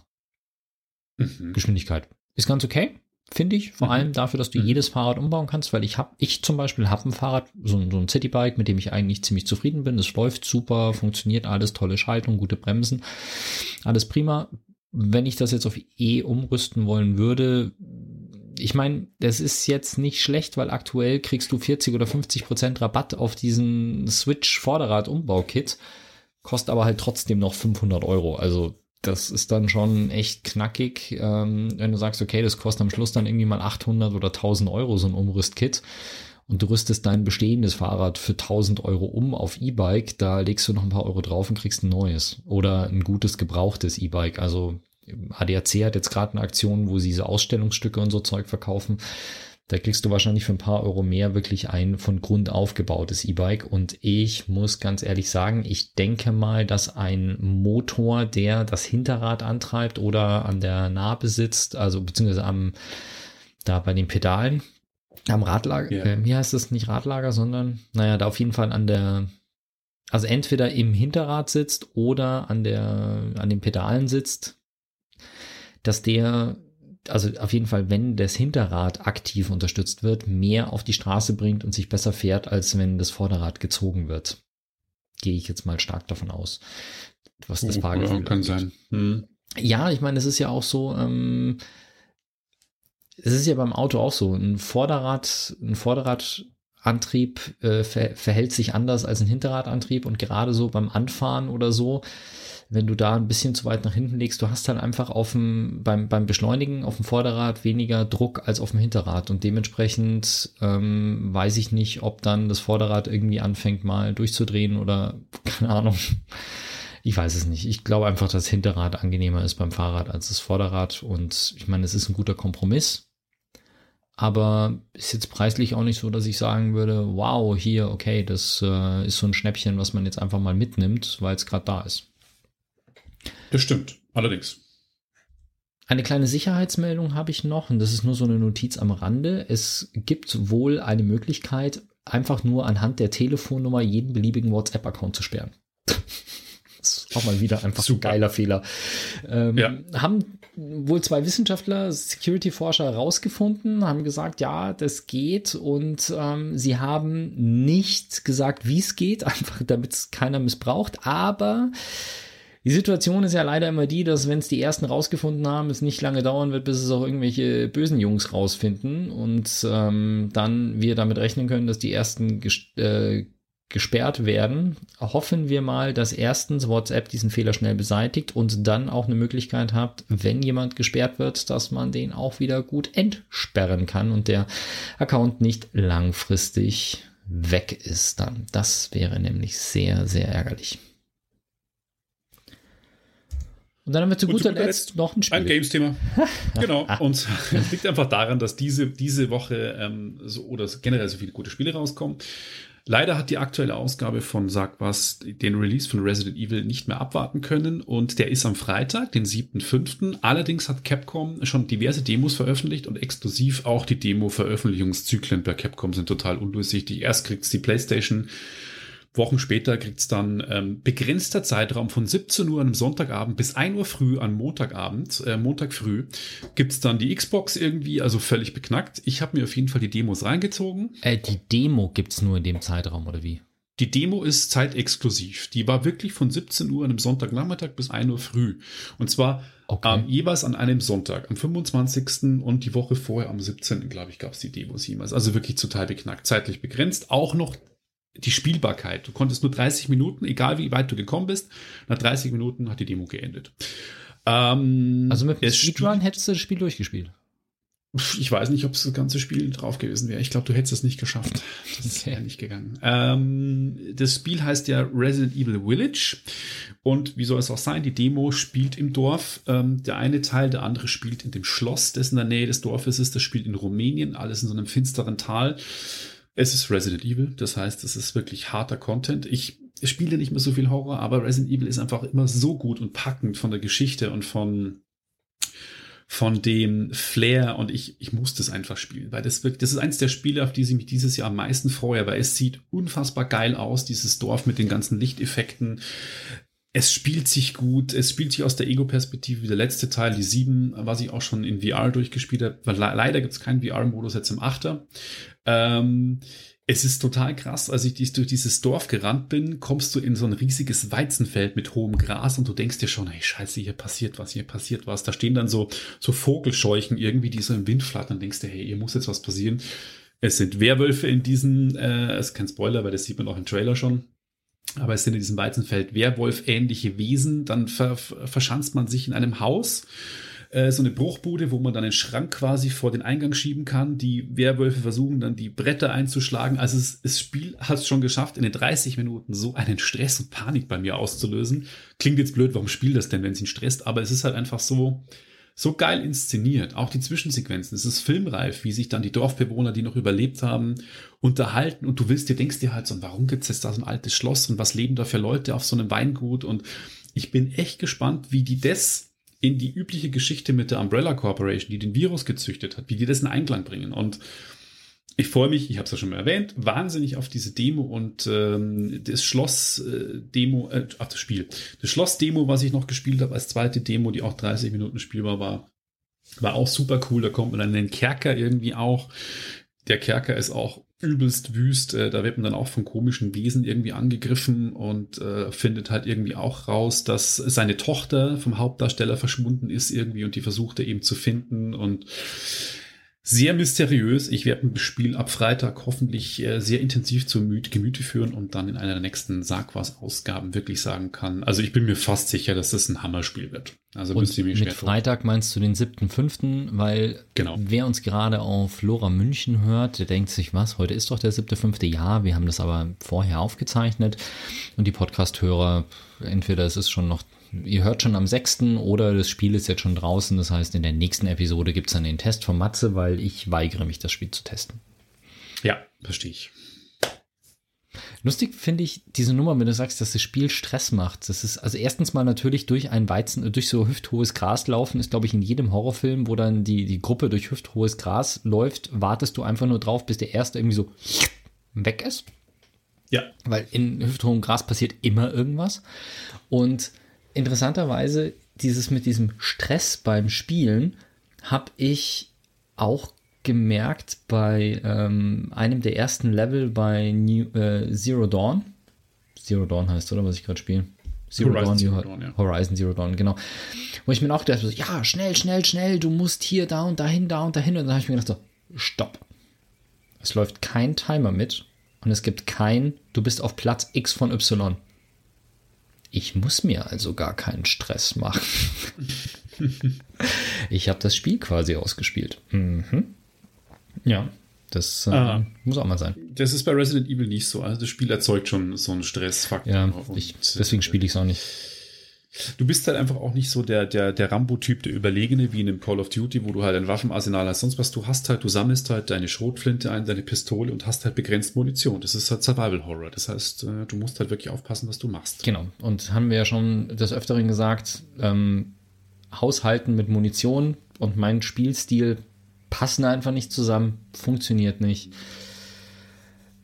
mhm. Geschwindigkeit. Ist ganz okay, finde ich. Vor mhm. allem dafür, dass du mhm. jedes Fahrrad umbauen kannst, weil ich habe, ich zum Beispiel habe ein Fahrrad, so, so ein Citybike, mit dem ich eigentlich ziemlich zufrieden bin. Es läuft super, funktioniert alles, tolle Schaltung, gute Bremsen, alles prima. Wenn ich das jetzt auf E umrüsten wollen würde, ich meine, das ist jetzt nicht schlecht, weil aktuell kriegst du 40 oder 50 Prozent Rabatt auf diesen Switch Vorderrad Umbau-Kit, kostet aber halt trotzdem noch 500 Euro. Also das ist dann schon echt knackig, ähm, wenn du sagst, okay, das kostet am Schluss dann irgendwie mal 800 oder 1000 Euro so ein Umrüstkit und du rüstest dein bestehendes Fahrrad für 1000 Euro um auf E-Bike, da legst du noch ein paar Euro drauf und kriegst ein neues oder ein gutes gebrauchtes E-Bike. Also ADAC hat jetzt gerade eine Aktion, wo sie diese Ausstellungsstücke und so Zeug verkaufen. Da kriegst du wahrscheinlich für ein paar Euro mehr wirklich ein von Grund aufgebautes E-Bike. Und ich muss ganz ehrlich sagen, ich denke mal, dass ein Motor, der das Hinterrad antreibt oder an der Narbe sitzt, also beziehungsweise am, da bei den Pedalen, am Radlager, yeah. äh, hier heißt es nicht Radlager, sondern, naja, da auf jeden Fall an der, also entweder im Hinterrad sitzt oder an der, an den Pedalen sitzt, dass der, also auf jeden Fall, wenn das Hinterrad aktiv unterstützt wird, mehr auf die Straße bringt und sich besser fährt, als wenn das Vorderrad gezogen wird. Gehe ich jetzt mal stark davon aus, was das oh, Fahrgefühl ja, kann sein. Hm. Ja, ich meine, es ist ja auch so, ähm, es ist ja beim Auto auch so. Ein Vorderrad, ein Vorderrad Vorradantrieb äh, ver verhält sich anders als ein Hinterradantrieb und gerade so beim Anfahren oder so, wenn du da ein bisschen zu weit nach hinten legst, du hast halt einfach auf dem, beim, beim Beschleunigen auf dem Vorderrad weniger Druck als auf dem Hinterrad und dementsprechend ähm, weiß ich nicht, ob dann das Vorderrad irgendwie anfängt mal durchzudrehen oder keine Ahnung. Ich weiß es nicht. Ich glaube einfach, dass Hinterrad angenehmer ist beim Fahrrad als das Vorderrad und ich meine, es ist ein guter Kompromiss. Aber ist jetzt preislich auch nicht so, dass ich sagen würde, wow, hier, okay, das äh, ist so ein Schnäppchen, was man jetzt einfach mal mitnimmt, weil es gerade da ist. Das stimmt, allerdings. Eine kleine Sicherheitsmeldung habe ich noch und das ist nur so eine Notiz am Rande. Es gibt wohl eine Möglichkeit, einfach nur anhand der Telefonnummer jeden beliebigen WhatsApp-Account zu sperren. Das ist auch mal wieder einfach Super. ein geiler Fehler. Ähm, ja. Haben wohl zwei Wissenschaftler, Security-Forscher herausgefunden, haben gesagt, ja, das geht und ähm, sie haben nicht gesagt, wie es geht, einfach damit es keiner missbraucht, aber die Situation ist ja leider immer die, dass wenn es die ersten rausgefunden haben, es nicht lange dauern wird, bis es auch irgendwelche bösen Jungs rausfinden und ähm, dann wir damit rechnen können, dass die ersten äh, gesperrt werden, hoffen wir mal, dass erstens WhatsApp diesen Fehler schnell beseitigt und dann auch eine Möglichkeit habt, wenn jemand gesperrt wird, dass man den auch wieder gut entsperren kann und der Account nicht langfristig weg ist dann. Das wäre nämlich sehr, sehr ärgerlich. Und dann haben wir zu guter, guter Letzt noch ein Spiel. Ein Games-Thema. genau. Und es liegt einfach daran, dass diese, diese Woche ähm, so, oder generell so viele gute Spiele rauskommen. Leider hat die aktuelle Ausgabe von Sag was den Release von Resident Evil nicht mehr abwarten können und der ist am Freitag, den 7.5. Allerdings hat Capcom schon diverse Demos veröffentlicht und exklusiv auch die Demo-Veröffentlichungszyklen bei Capcom sind total undurchsichtig. Erst kriegt's die PlayStation Wochen später gibt's dann ähm, begrenzter Zeitraum von 17 Uhr am Sonntagabend bis 1 Uhr früh an Montagabend, äh, Montag früh, gibt's dann die Xbox irgendwie, also völlig beknackt. Ich habe mir auf jeden Fall die Demos reingezogen. Äh, die Demo gibt's nur in dem Zeitraum, oder wie? Die Demo ist zeitexklusiv. Die war wirklich von 17 Uhr an einem Sonntagnachmittag bis 1 Uhr früh. Und zwar okay. ähm, jeweils an einem Sonntag, am 25. und die Woche vorher am 17. glaube ich, gab's die Demos jemals. Also wirklich total beknackt, zeitlich begrenzt. Auch noch die Spielbarkeit. Du konntest nur 30 Minuten, egal wie weit du gekommen bist, nach 30 Minuten hat die Demo geendet. Ähm, also mit dem Speedrun hättest du das Spiel durchgespielt. Ich weiß nicht, ob das ganze Spiel drauf gewesen wäre. Ich glaube, du hättest es nicht geschafft. Das okay. wäre nicht gegangen. Ähm, das Spiel heißt ja Resident Evil Village. Und wie soll es auch sein? Die Demo spielt im Dorf. Ähm, der eine Teil, der andere spielt in dem Schloss, das in der Nähe des Dorfes ist. Das spielt in Rumänien, alles in so einem finsteren Tal. Es ist Resident Evil, das heißt, es ist wirklich harter Content. Ich spiele nicht mehr so viel Horror, aber Resident Evil ist einfach immer so gut und packend von der Geschichte und von von dem Flair und ich, ich muss das einfach spielen, weil das wirklich, das ist eins der Spiele, auf die ich mich dieses Jahr am meisten freue, weil es sieht unfassbar geil aus, dieses Dorf mit den ganzen Lichteffekten es spielt sich gut, es spielt sich aus der Ego-Perspektive wie der letzte Teil, die 7, was ich auch schon in VR durchgespielt habe, weil leider gibt es keinen VR-Modus jetzt im 8er. Ähm, es ist total krass, als ich durch dieses Dorf gerannt bin, kommst du in so ein riesiges Weizenfeld mit hohem Gras und du denkst dir schon, hey Scheiße, hier passiert was, hier passiert was. Da stehen dann so, so Vogelscheuchen irgendwie, die so im Wind flattern, denkst du, hey, hier muss jetzt was passieren. Es sind Werwölfe in diesen, äh, es ist kein Spoiler, weil das sieht man auch im Trailer schon. Aber es sind in diesem Weizenfeld Werwolf-ähnliche Wesen. Dann ver verschanzt man sich in einem Haus äh, so eine Bruchbude, wo man dann einen Schrank quasi vor den Eingang schieben kann. Die Werwölfe versuchen dann die Bretter einzuschlagen. Also es, das Spiel hat es schon geschafft, in den 30 Minuten so einen Stress und Panik bei mir auszulösen. Klingt jetzt blöd, warum spielt das denn, wenn es ihn stresst? Aber es ist halt einfach so, so geil inszeniert. Auch die Zwischensequenzen. Es ist filmreif, wie sich dann die Dorfbewohner, die noch überlebt haben, unterhalten. Und du willst dir, denkst dir halt so, warum gibt es jetzt da so ein altes Schloss und was leben da für Leute auf so einem Weingut? Und ich bin echt gespannt, wie die das in die übliche Geschichte mit der Umbrella Corporation, die den Virus gezüchtet hat, wie die das in Einklang bringen. Und ich freue mich, ich habe es ja schon mal erwähnt, wahnsinnig auf diese Demo und ähm, das Schloss-Demo, äh, ach das Spiel, das Schloss-Demo, was ich noch gespielt habe als zweite Demo, die auch 30 Minuten spielbar war, war auch super cool. Da kommt man dann in den Kerker irgendwie auch. Der Kerker ist auch übelst wüst. Äh, da wird man dann auch von komischen Wesen irgendwie angegriffen und äh, findet halt irgendwie auch raus, dass seine Tochter vom Hauptdarsteller verschwunden ist irgendwie und die versucht er eben zu finden und sehr mysteriös. Ich werde ein Spiel ab Freitag hoffentlich äh, sehr intensiv zu Gemüte führen und dann in einer der nächsten Sagwas-Ausgaben wirklich sagen kann. Also ich bin mir fast sicher, dass das ein Hammerspiel wird. Also und mit schwer Freitag tun. meinst du den 7.5., weil genau. wer uns gerade auf Lora München hört, der denkt sich, was, heute ist doch der 7.5. Ja, wir haben das aber vorher aufgezeichnet und die Podcast-Hörer, entweder es ist schon noch ihr hört schon am 6. oder das Spiel ist jetzt schon draußen. Das heißt, in der nächsten Episode gibt es dann den Test von Matze, weil ich weigere mich, das Spiel zu testen. Ja, verstehe ich. Lustig finde ich diese Nummer, wenn du sagst, dass das Spiel Stress macht. Das ist also erstens mal natürlich durch ein Weizen, durch so hüfthohes Gras laufen, ist glaube ich in jedem Horrorfilm, wo dann die, die Gruppe durch hüfthohes Gras läuft, wartest du einfach nur drauf, bis der erste irgendwie so weg ist. Ja. Weil in hüfthohem Gras passiert immer irgendwas. Und interessanterweise, dieses mit diesem Stress beim Spielen habe ich auch gemerkt bei ähm, einem der ersten Level bei New, äh, Zero Dawn. Zero Dawn heißt, oder was ich gerade spiele? Zero Horizon Dawn, Zero Dawn, ja. Horizon Zero Dawn, genau. Wo ich mir auch gedacht habe, ja, schnell, schnell, schnell, du musst hier, da und dahin, da und dahin. Und dann habe ich mir gedacht, so, stopp. Es läuft kein Timer mit und es gibt kein, du bist auf Platz X von Y. Ich muss mir also gar keinen Stress machen. ich habe das Spiel quasi ausgespielt. Mhm. Ja, das äh, muss auch mal sein. Das ist bei Resident Evil nicht so. Also das Spiel erzeugt schon so einen Stressfaktor. Ja, ich, deswegen spiele ich es auch nicht. Du bist halt einfach auch nicht so der, der, der Rambo-Typ, der Überlegene, wie in einem Call of Duty, wo du halt ein Waffenarsenal hast, sonst was. Du hast halt, du sammelst halt deine Schrotflinte ein, deine Pistole und hast halt begrenzt Munition. Das ist halt Survival Horror. Das heißt, äh, du musst halt wirklich aufpassen, was du machst. Genau. Und haben wir ja schon des Öfteren gesagt, ähm, Haushalten mit Munition und mein Spielstil passen einfach nicht zusammen, funktioniert nicht.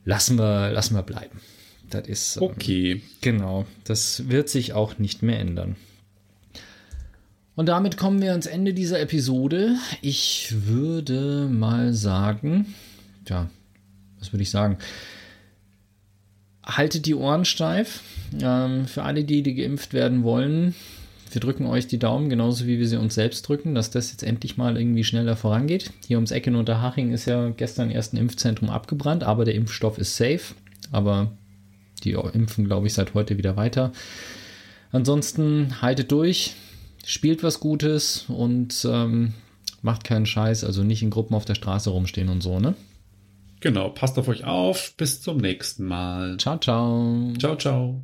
Lassen wir, lassen wir bleiben. Das ist. Ähm, okay. Genau. Das wird sich auch nicht mehr ändern. Und damit kommen wir ans Ende dieser Episode. Ich würde mal sagen, ja, was würde ich sagen? Haltet die Ohren steif. Ähm, für alle, die, die geimpft werden wollen, wir drücken euch die Daumen, genauso wie wir sie uns selbst drücken, dass das jetzt endlich mal irgendwie schneller vorangeht. Hier ums Eck in Unterhaching ist ja gestern erst ein Impfzentrum abgebrannt, aber der Impfstoff ist safe. Aber die impfen, glaube ich, seit heute wieder weiter. Ansonsten haltet durch, spielt was Gutes und ähm, macht keinen Scheiß, also nicht in Gruppen auf der Straße rumstehen und so, ne? Genau, passt auf euch auf. Bis zum nächsten Mal. Ciao, ciao. Ciao, ciao.